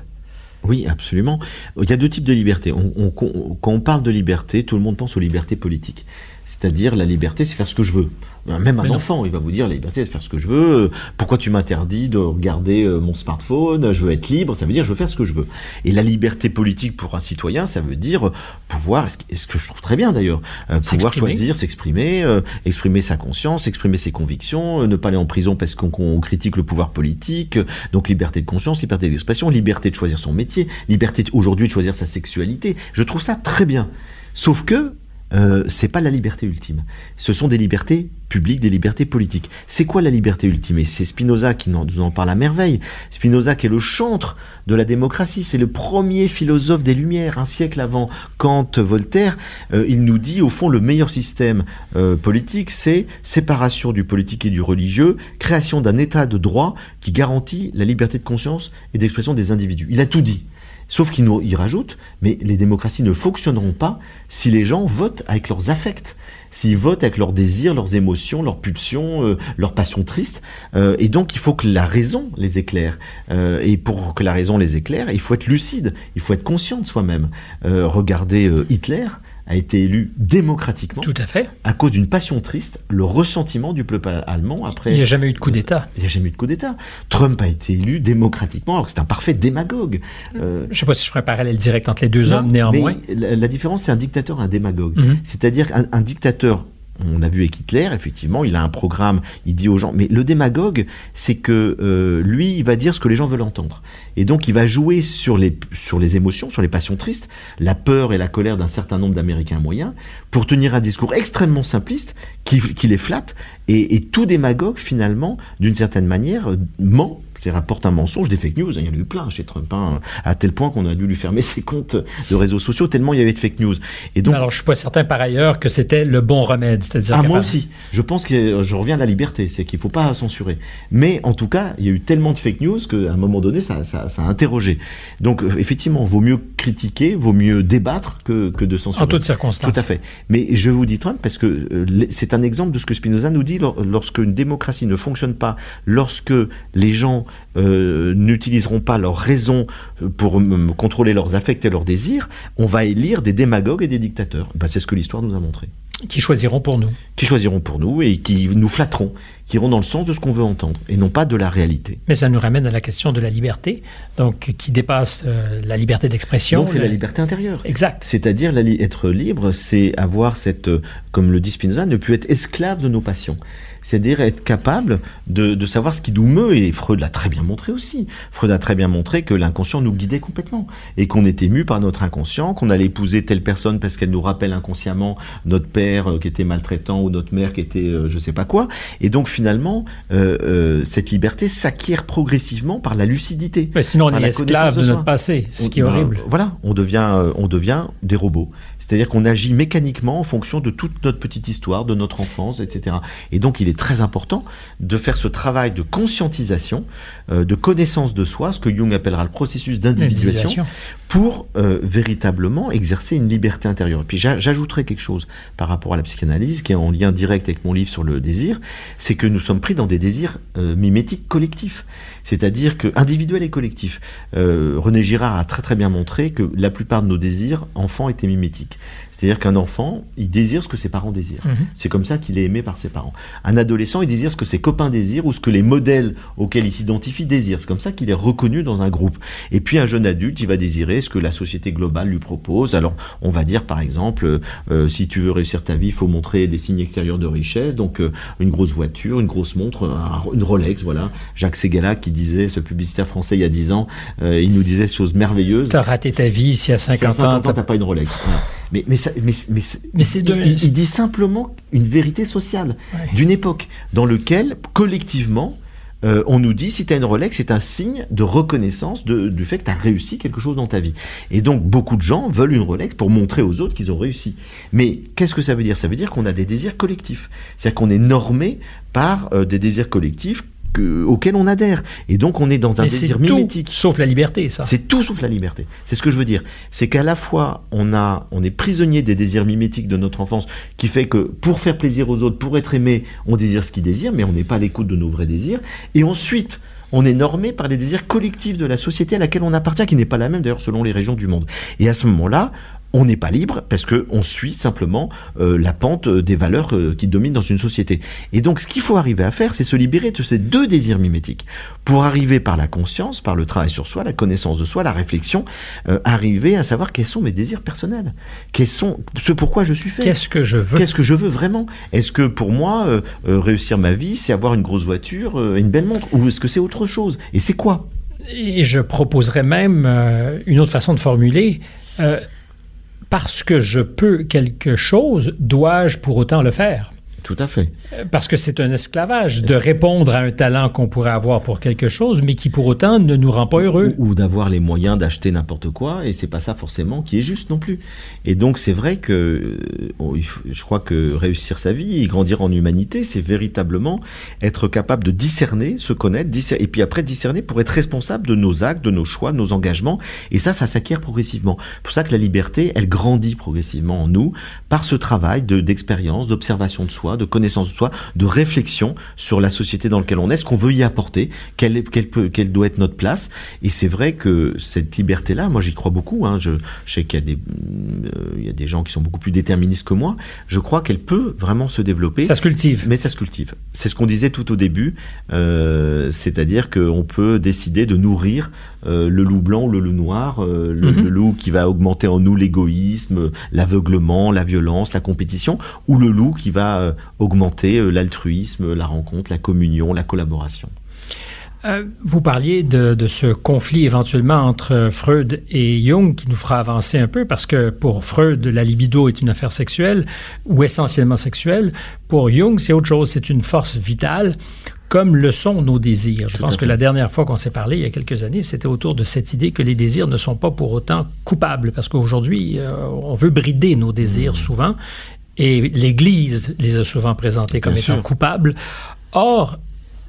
Oui, absolument. Il y a deux types de liberté. quand on parle de liberté, tout le monde pense aux libertés politiques. C'est-à-dire la liberté, c'est faire ce que je veux. Même un enfant, il va vous dire la liberté, c'est faire ce que je veux. Pourquoi tu m'interdis de regarder euh, mon smartphone Je veux être libre. Ça veut dire je veux faire ce que je veux. Et la liberté politique pour un citoyen, ça veut dire pouvoir, ce que je trouve très bien d'ailleurs, euh, pouvoir choisir, s'exprimer, euh, exprimer sa conscience, exprimer ses convictions, ne pas aller en prison parce qu'on critique le pouvoir politique. Donc liberté de conscience, liberté d'expression, liberté de choisir son métier, liberté aujourd'hui de choisir sa sexualité. Je trouve ça très bien. Sauf que euh, c'est pas la liberté ultime. Ce sont des libertés publiques, des libertés politiques. C'est quoi la liberté ultime? Et c'est Spinoza qui nous en parle à merveille. Spinoza qui est le chantre de la démocratie, c'est le premier philosophe des Lumières, un siècle avant Kant, Voltaire. Euh, il nous dit, au fond, le meilleur système euh, politique, c'est séparation du politique et du religieux, création d'un état de droit qui garantit la liberté de conscience et d'expression des individus. Il a tout dit. Sauf qu'il nous il rajoute, mais les démocraties ne fonctionneront pas si les gens votent avec leurs affects s'ils votent avec leurs désirs, leurs émotions, leurs pulsions, euh, leurs passions tristes. Euh, et donc, il faut que la raison les éclaire. Euh, et pour que la raison les éclaire, il faut être lucide, il faut être conscient de soi-même. regardez Hitler a été élu démocratiquement. Tout à fait. À cause d'une passion triste, le ressentiment du peuple allemand après. Il n'y a jamais eu de coup d'État. Il n'y a jamais eu de coup d'État. Trump a été élu démocratiquement alors que c'est un parfait démagogue. je ne sais pas si je ferai un parallèle direct entre les deux hommes néanmoins. Mais la, différence, c'est un dictateur et un démagogue. Mhm. C'est-à-dire un dictateur on a vu avec Hitler, effectivement, il a un programme, il dit aux gens, mais le démagogue, c'est que euh, lui, il va dire ce que les gens veulent entendre. Et donc, il va jouer sur les, sur les émotions, sur les passions tristes, la peur et la colère d'un certain nombre d'Américains moyens, pour tenir un discours extrêmement simpliste qui, les flatte. Et, et tout démagogue, finalement, d'une certaine manière, ment rapporte un mensonge, des fake news. Il y en a eu plein chez Trump, hein, à tel point qu'on a dû lui fermer ses comptes de réseaux sociaux, tellement il y avait de fake news. Et donc, Alors, je suis pas certain par ailleurs que c'était le bon remède. C'est-à-dire ah, moi aussi. Je pense que je reviens à la liberté, c'est qu'il ne faut pas censurer. Mais en tout cas, il y a eu tellement de fake news qu'à un moment donné, ça, ça, a interrogé. Donc, euh, effectivement, vaut mieux critiquer, vaut mieux débattre que, que de censurer. En toutes circonstances. Tout à fait. Mais je vous dis Trump parce que euh, c'est un exemple de ce que Spinoza nous dit lorsque une démocratie ne fonctionne pas, lorsque les gens euh, n'utiliseront pas leur raison pour contrôler leurs affects et leurs désirs, on va élire des démagogues et des dictateurs. Ben, c'est ce que l'histoire nous a montré. Qui choisiront pour nous. Qui choisiront pour nous et qui nous flatteront, qui iront dans le sens de ce qu'on veut entendre et non pas de la réalité. Mais ça nous ramène à la question de la liberté, donc qui dépasse euh, la liberté d'expression. Donc c'est la... liberté intérieure. Exact. C'est-à-dire être libre, c'est avoir cette, euh, comme le dit Spinoza, ne plus être esclave de nos passions c'est-à-dire être capable de, savoir ce qui nous meut. Et Freud l'a très bien montré aussi. Freud a très bien montré que l'inconscient nous guidait complètement et qu'on était mu par notre inconscient, qu'on allait épouser telle personne parce qu'elle nous rappelle inconsciemment notre père euh, qui était maltraitant ou notre mère qui était euh, je sais pas quoi. Et donc finalement, euh, cette liberté s'acquiert progressivement par la lucidité. Mais sinon, on est esclave de, notre passé, ce qui est horrible. voilà, on devient, on devient des robots. C'est-à-dire qu'on agit mécaniquement en fonction de toute notre petite histoire, de notre enfance, etc. Et donc il est très important de faire ce travail de conscientisation, euh, de connaissance de soi, ce que Jung appellera le processus d'individuation, pour euh, véritablement exercer une liberté intérieure. Et puis j'ajouterai quelque chose par rapport à la psychanalyse, qui est en lien direct avec mon livre sur le désir, c'est que nous sommes pris dans des désirs euh, mimétiques collectifs, c'est-à-dire que individuels et collectifs. René Girard a très très bien montré que la plupart de nos désirs enfants étaient mimétiques. C'est-à-dire qu'un enfant, il désire ce que ses parents désirent. Mhm. C'est comme ça qu'il est aimé par ses parents. Un adolescent, il désire ce que ses copains désirent ou ce que les modèles auxquels il s'identifie désirent. C'est comme ça qu'il est reconnu dans un groupe. Et puis un jeune adulte, il va désirer ce que la société globale lui propose. Alors, on va dire par exemple, euh, si tu veux réussir ta vie, il faut montrer des signes extérieurs de richesse. Donc, euh, une grosse voiture, une grosse montre, une Rolex, voilà. Jacques Segala qui disait, ce publicitaire français il y a 10 ans, euh, il nous disait ces choses merveilleuses. Tu as raté ta vie si à 50, à 50 ans, tu n'as pas une Rolex. Mais, mais, mais, mais, il, dit simplement une vérité sociale d'une époque dans lequel, collectivement, euh, on nous dit si tu as une Rolex, c'est un signe de reconnaissance du fait que tu as réussi quelque chose dans ta vie. Et donc beaucoup de gens veulent une Rolex pour montrer aux autres qu'ils ont réussi. Mais qu'est-ce que ça veut dire? Ça veut dire qu'on a des désirs collectifs. C'est-à-dire qu'on est normé par euh, des désirs collectifs auquel on adhère. Et donc on est dans un désir mimétique. sauf la liberté, ça. C'est tout sauf la liberté. C'est ce que je veux dire. C'est qu'à la fois on a, on est prisonnier des désirs mimétiques de notre enfance, qui fait que pour faire plaisir aux autres, pour être aimé, on désire ce qu'ils désirent, mais on n'est pas à l'écoute de nos vrais désirs. Et ensuite, on est normé par les désirs collectifs de la société à laquelle on appartient, qui n'est pas la même d'ailleurs selon les régions du monde. Et à ce moment-là, on n'est pas libre parce qu'on suit simplement euh, la pente des valeurs euh, qui dominent dans une société. Et donc ce qu'il faut arriver à faire, c'est se libérer de ces deux désirs mimétiques. Pour arriver par la conscience, par le travail sur soi, la connaissance de soi, la réflexion, euh, arriver à savoir quels sont mes désirs personnels, quels sont ce pourquoi je suis fait. Qu'est-ce que je veux. Qu'est-ce que je veux vraiment? Est-ce que pour moi réussir ma vie, c'est avoir une grosse voiture, une belle montre, ou est-ce que c'est autre chose? Et c'est quoi? Et je proposerais même une autre façon de formuler parce que je peux quelque chose, dois-je pour autant le faire? Tout à fait. Parce que c'est un esclavage de répondre à un talent qu'on pourrait avoir pour quelque chose, mais qui pour autant ne nous rend pas heureux. Ou, d'avoir les moyens d'acheter n'importe quoi, et c'est pas ça forcément qui est juste non plus. Et donc c'est vrai que euh, je crois que réussir sa vie, grandir en humanité, c'est véritablement être capable de discerner, se connaître, et puis après discerner pour être responsable de nos actes, de nos choix, de nos engagements. Et ça, ça s'acquiert progressivement. C'est pour ça que la liberté, elle grandit progressivement en nous par ce travail d'expérience, d'observation de soi, de connaissance de soi, de réflexion sur la société dans laquelle on est, ce qu'on veut y apporter, quelle, quelle, peut, quelle doit être notre place. Et c'est vrai que cette liberté-là, moi j'y crois beaucoup. Hein. Je, je, sais qu'il y, a des, euh, il y a des gens qui sont beaucoup plus déterministes que moi. Je crois qu'elle peut vraiment se développer. Ça se cultive. Mais ça se cultive. C'est ce qu'on disait tout au début, euh, c'est-à-dire qu'on peut décider de nourrir le loup blanc ou le loup noir, euh, le, mhm. le, loup qui va augmenter en nous l'égoïsme, l'aveuglement, la violence, la compétition, ou le loup qui va euh, augmenter l'altruisme, la rencontre, la communion, la collaboration. vous parliez de, de, ce conflit éventuellement entre Freud et Jung qui nous fera avancer un peu parce que pour Freud, la libido est une affaire sexuelle ou essentiellement sexuelle. Pour Jung, c'est autre chose, c'est une force vitale comme le sont nos désirs. Je pense que la dernière fois qu'on s'est parlé, il y a quelques années, c'était autour de cette idée que les désirs ne sont pas pour autant coupables, parce qu'aujourd'hui, euh, on veut brider nos désirs mmh. souvent, et l'Église les a souvent présentés comme étant coupables. Or,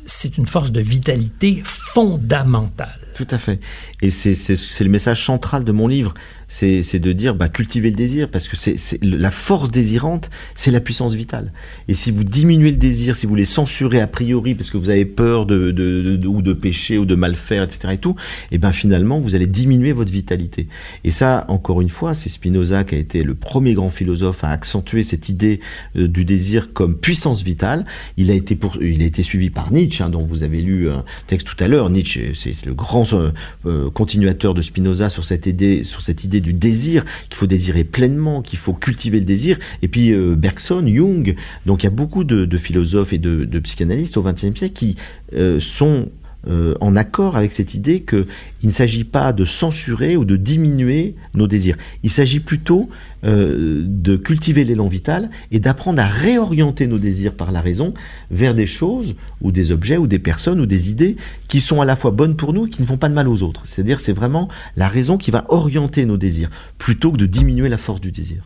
c'est une force de vitalité fondamentale. Tout à fait. Et c'est le message central de mon livre c'est de dire bah, cultiver le désir, parce que c'est la force désirante, c'est la puissance vitale. Et si vous diminuez le désir, si vous les censurez a priori parce que vous avez peur de, de, ou de pécher ou de mal faire, etc. et tout, et eh ben finalement vous allez diminuer votre vitalité. Et ça, encore une fois, c'est Spinoza qui a été le premier grand philosophe à accentuer cette idée euh, du désir comme puissance vitale. Il a été pour, il a été suivi par Nietzsche, hein, dont vous avez lu un texte tout à l'heure. Nietzsche, c'est le grand euh, euh, continuateur de Spinoza sur cette idée, sur cette idée du désir, qu'il faut désirer pleinement, qu'il faut cultiver le désir. Et puis euh, Bergson, Jung, donc il y a beaucoup de, philosophes et de, psychanalystes au XXe siècle qui euh, sont euh, en accord avec cette idée qu'il ne s'agit pas de censurer ou de diminuer nos désirs. Il s'agit plutôt euh, de cultiver l'élan vital et d'apprendre à réorienter nos désirs par la raison vers des choses ou des objets ou des personnes ou des idées qui sont à la fois bonnes pour nous et qui ne font pas de mal aux autres. C'est-à-dire c'est vraiment la raison qui va orienter nos désirs plutôt que de diminuer la force du désir.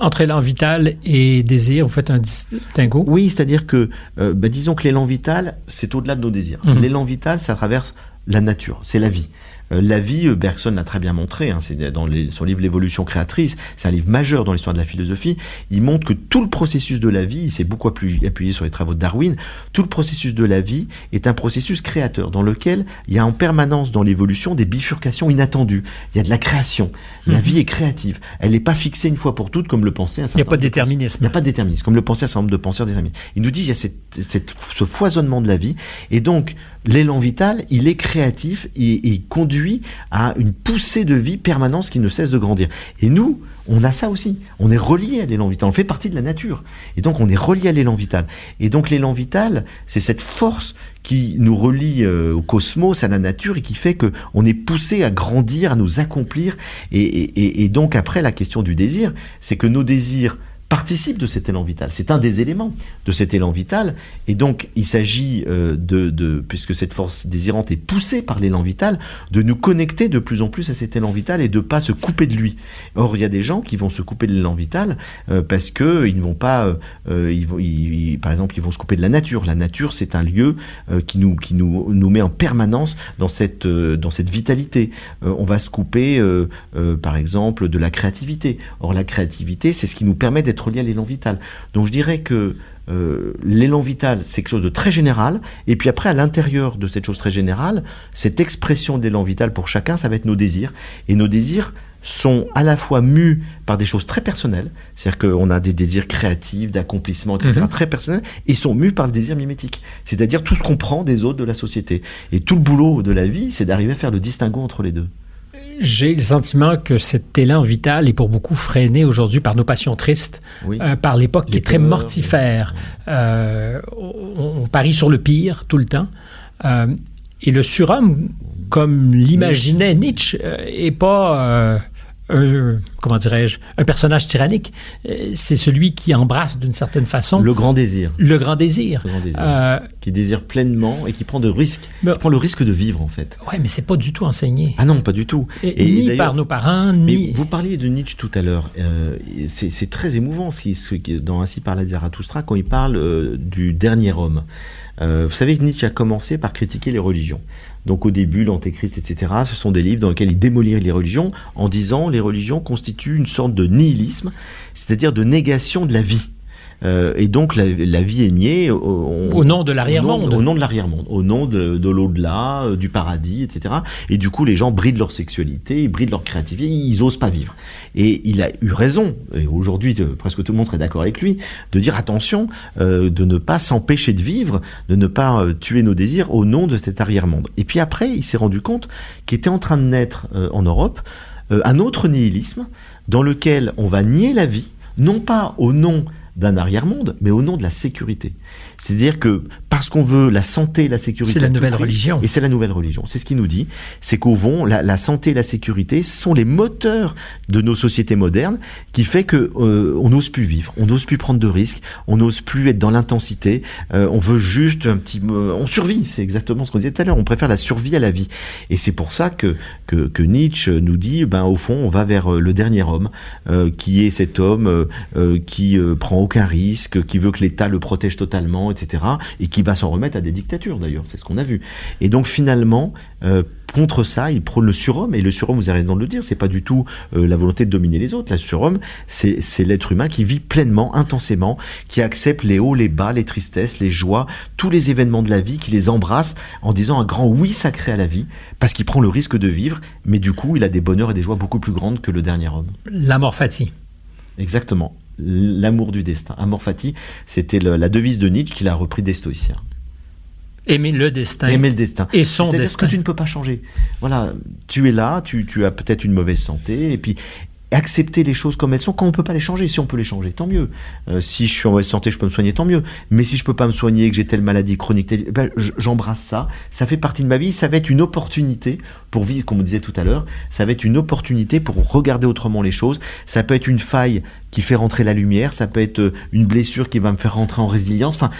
Entre élan vital et désir, vous faites un distinguo Oui, c'est-à-dire que, euh, bah, disons que l'élan vital, c'est au-delà de nos désirs. Mhm. L'élan vital, ça traverse la nature, c'est la vie. Euh, la vie, euh, Bergson l'a très bien montré, hein, c'est dans son livre L'évolution créatrice, c'est un livre majeur dans l'histoire de la philosophie, il montre que tout le processus de la vie, il s'est beaucoup appuyé sur les travaux de Darwin, tout le processus de la vie est un processus créateur dans lequel il y a en permanence dans l'évolution des bifurcations inattendues, il y a de la création, la mhm. vie est créative, elle n'est pas fixée une fois pour toutes comme le pensait un certain Il n'y a pas de déterminisme. Il n'y a pas de déterminisme, comme le pensait un certain nombre de penseurs déterministes. Il nous dit il y a ce foisonnement de la vie, et donc l'élan vital, il est créatif, et il conduit à une poussée de vie permanente qui ne cesse de grandir. Et nous, on a ça aussi. On est relié à l'élan vital. On fait partie de la nature. Et donc, on est relié à l'élan vital. Et donc, l'élan vital, c'est cette force qui nous relie euh, au cosmos, à la nature, et qui fait que on est poussé à grandir, à nous accomplir. et donc, après, la question du désir, c'est que nos désirs participe de cet élan vital. C'est un des éléments de cet élan vital. Et donc, il s'agit euh, de, puisque cette force désirante est poussée par l'élan vital, de nous connecter de plus en plus à cet élan vital et de pas se couper de lui. Or, il y a des gens qui vont se couper de l'élan vital euh, parce que ils ne vont pas, euh, ils vont, par exemple, ils vont se couper de la nature. La nature, c'est un lieu qui nous qui nous nous met en permanence dans cette dans cette vitalité. on va se couper, par exemple, de la créativité. Or, la créativité, c'est ce qui nous permet d'être à l'élan vital. Donc je dirais que euh, l'élan vital, c'est quelque chose de très général. Et puis après, à l'intérieur de cette chose très générale, cette expression d'élan vital pour chacun, ça va être nos désirs. Et nos désirs sont à la fois mus par des choses très personnelles, c'est-à-dire qu'on a des désirs créatifs, d'accomplissement, etc., mhm. très personnels, et sont mus par le désir mimétique, c'est-à-dire tout ce qu'on prend des autres de la société. Et tout le boulot de la vie, c'est d'arriver à faire le distinguo entre les deux. J'ai le sentiment que cet élan vital est pour beaucoup freiné aujourd'hui par nos passions tristes, euh, par l'époque qui est très mortifère. Euh, on, parie sur le pire tout le temps. Euh, et le surhomme, comme l'imaginait Nietzsche, est pas un, comment dirais-je, un personnage tyrannique. Euh, c'est celui qui embrasse d'une certaine façon le grand désir. Le grand désir. Le grand désir. Euh, qui désire pleinement et qui prend de risques. qui prend le risque de vivre en fait. Ouais, mais c'est pas du tout enseigné. Ah non, pas du tout. Et, ni par nos parents, ni. vous parliez de Nietzsche tout à l'heure. Euh, c'est très émouvant ce qui, ce qui, dans Ainsi parla Zarathustra quand il parle du dernier homme. vous savez, Nietzsche a commencé par critiquer les religions. Donc au début, l'Antéchrist, etc., ce sont des livres dans lesquels il démolit les religions en disant les religions constituent une sorte de nihilisme, c'est-à-dire de négation de la vie. Euh, et donc la, vie est niée au nom de l'arrière-monde. Au, nom de l'arrière-monde, au nom de, l'au-delà, euh, du paradis, etc. Et du coup, les gens brident leur sexualité, ils brident leur créativité, ils osent pas vivre. Et il a eu raison, et aujourd'hui presque tout le monde serait d'accord avec lui, de dire attention, euh, de ne pas s'empêcher de vivre, de ne pas tuer nos désirs au nom de cet arrière-monde. Et puis après, il s'est rendu compte qu'il était en train de naître en Europe un autre nihilisme dans lequel on va nier la vie, non pas au nom d'un arrière-monde, mais au nom de la sécurité. C'est-à-dire que parce qu'on veut la santé et la sécurité. C'est la nouvelle religion. Et c'est la nouvelle religion. C'est ce qu'il nous dit. C'est qu'au fond, la, santé et la sécurité sont les moteurs de nos sociétés modernes qui fait que euh, on n'ose plus vivre, on n'ose plus prendre de risques, on n'ose plus être dans l'intensité. Euh, on veut juste un petit, on survit. C'est exactement ce qu'on disait tout à l'heure. On préfère la survie à la vie. Et c'est pour ça que, que, Nietzsche nous dit, ben au fond, on va vers euh, le dernier homme, qui est cet homme qui prend aucun risque, qui veut que l'État le protège totalement, etc. Et qui va s'en remettre à des dictatures d'ailleurs, c'est ce qu'on a vu. Et donc finalement, euh, contre ça, il prône le surhomme, et le surhomme, vous avez raison de le dire, c'est pas du tout euh, la volonté de dominer les autres. Le surhomme, c'est l'être humain qui vit pleinement, intensément, qui accepte les hauts, les bas, les tristesses, les joies, tous les événements de la vie, qui les embrasse en disant un grand oui sacré à la vie, parce qu'il prend le risque de vivre, mais du coup, il a des bonheurs et des joies beaucoup plus grandes que le dernier homme. La mort fatigue. Exactement l'amour du destin. Amor fati, c'était la devise de Nietzsche qu'il a repris des stoïciens. Aimer le destin. Aimer le destin. Et son destin. ce que tu ne peux pas changer. Voilà, tu es là, tu, tu as peut-être une mauvaise santé, et puis accepter les choses comme elles sont quand on peut pas les changer. Si on peut les changer, tant mieux. Euh, si je suis en mauvaise santé, je peux me soigner, tant mieux. Mais si je peux pas me soigner, que j'ai telle maladie chronique, ben, j'embrasse ça. Ça fait partie de ma vie. Ça va être une opportunité pour vivre, comme on disait tout à l'heure. Ça va être une opportunité pour regarder autrement les choses. Ça peut être une faille qui fait rentrer la lumière. Ça peut être euh, une blessure qui va me faire rentrer en résilience. Enfin,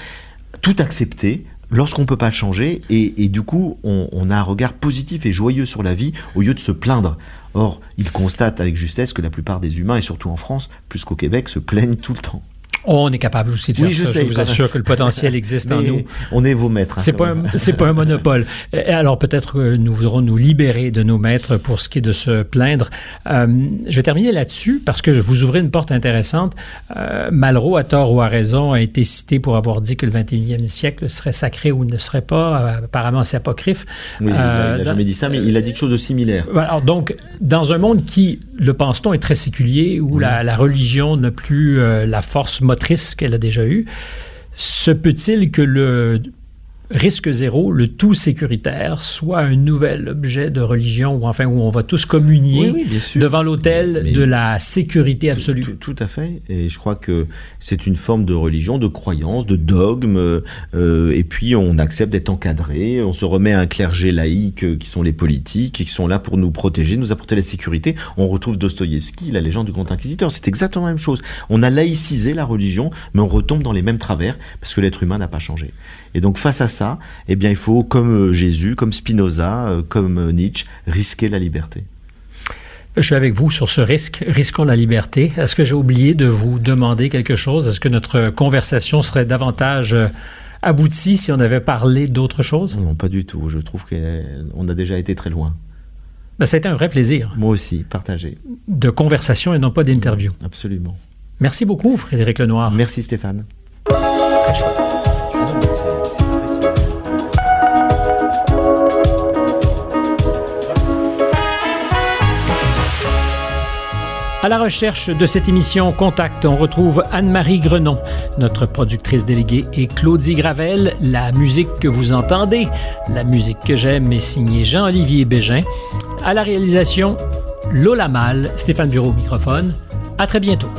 tout accepter lorsqu'on ne peut pas changer, et, du coup, on, a un regard positif et joyeux sur la vie au lieu de se plaindre. Or, il constate avec justesse que la plupart des humains, et surtout en France, plus qu'au Québec, se plaignent tout le temps. On est capable aussi de faire je ça. Sais, je vous assure que le potentiel existe en nous. On est vos maîtres. Hein, c'est pas un monopole. Alors peut-être que nous voudrons nous libérer de nos maîtres pour ce qui est de se plaindre. Euh, je vais terminer là-dessus parce que je vous ouvrir une porte intéressante. Euh, Malraux, à tort ou à raison, a été cité pour avoir dit que le 21e siècle serait sacré ou ne serait pas. Euh, apparemment, c'est apocryphe. Oui, il n'a jamais dit ça, mais il a dit quelque chose de similaire. Alors donc, dans un monde qui, le pense-t-on, est très séculier, où la, la, religion n'a plus la force motrice qu'elle a déjà eue. Se peut-il que le risque zéro, le tout sécuritaire, soit un nouvel objet de religion, ou enfin où on va tous communier devant l'autel de la sécurité absolue. Tout, à fait. Et je crois que c'est une forme de religion, de croyance, de dogme. Euh, et puis on accepte d'être encadré. On se remet à un clergé laïque euh, qui sont les politiques, qui sont là pour nous protéger, nous apporter la sécurité. On retrouve Dostoïevski, la légende du grand inquisiteur. C'est exactement la même chose. On a laïcisé la religion, mais on retombe dans les mêmes travers parce que l'être humain n'a pas changé. Et donc face à ça, eh bien, il faut, comme euh, Jésus, comme Spinoza, euh, comme euh, Nietzsche, risquer la liberté. Je suis avec vous sur ce risque, risquons la liberté. Est-ce que j'ai oublié de vous demander quelque chose? Est-ce que notre conversation serait davantage aboutie si on avait parlé d'autre chose? Non, pas du tout. Je trouve qu'on a déjà été très loin. Ben, ça a été un vrai plaisir. Moi aussi, partagé. De conversation et non pas d'interview. Absolument. Merci beaucoup, Frédéric Lenoir. Merci, Stéphane. À la recherche de cette émission Contact, on retrouve Anne-Marie Grenon. Notre productrice déléguée est Claudie Gravel. La musique que vous entendez, la musique que j'aime, est signée Jean-Olivier Bégin. À la réalisation, Lola Mal, Stéphane Bureau au microphone. À très bientôt.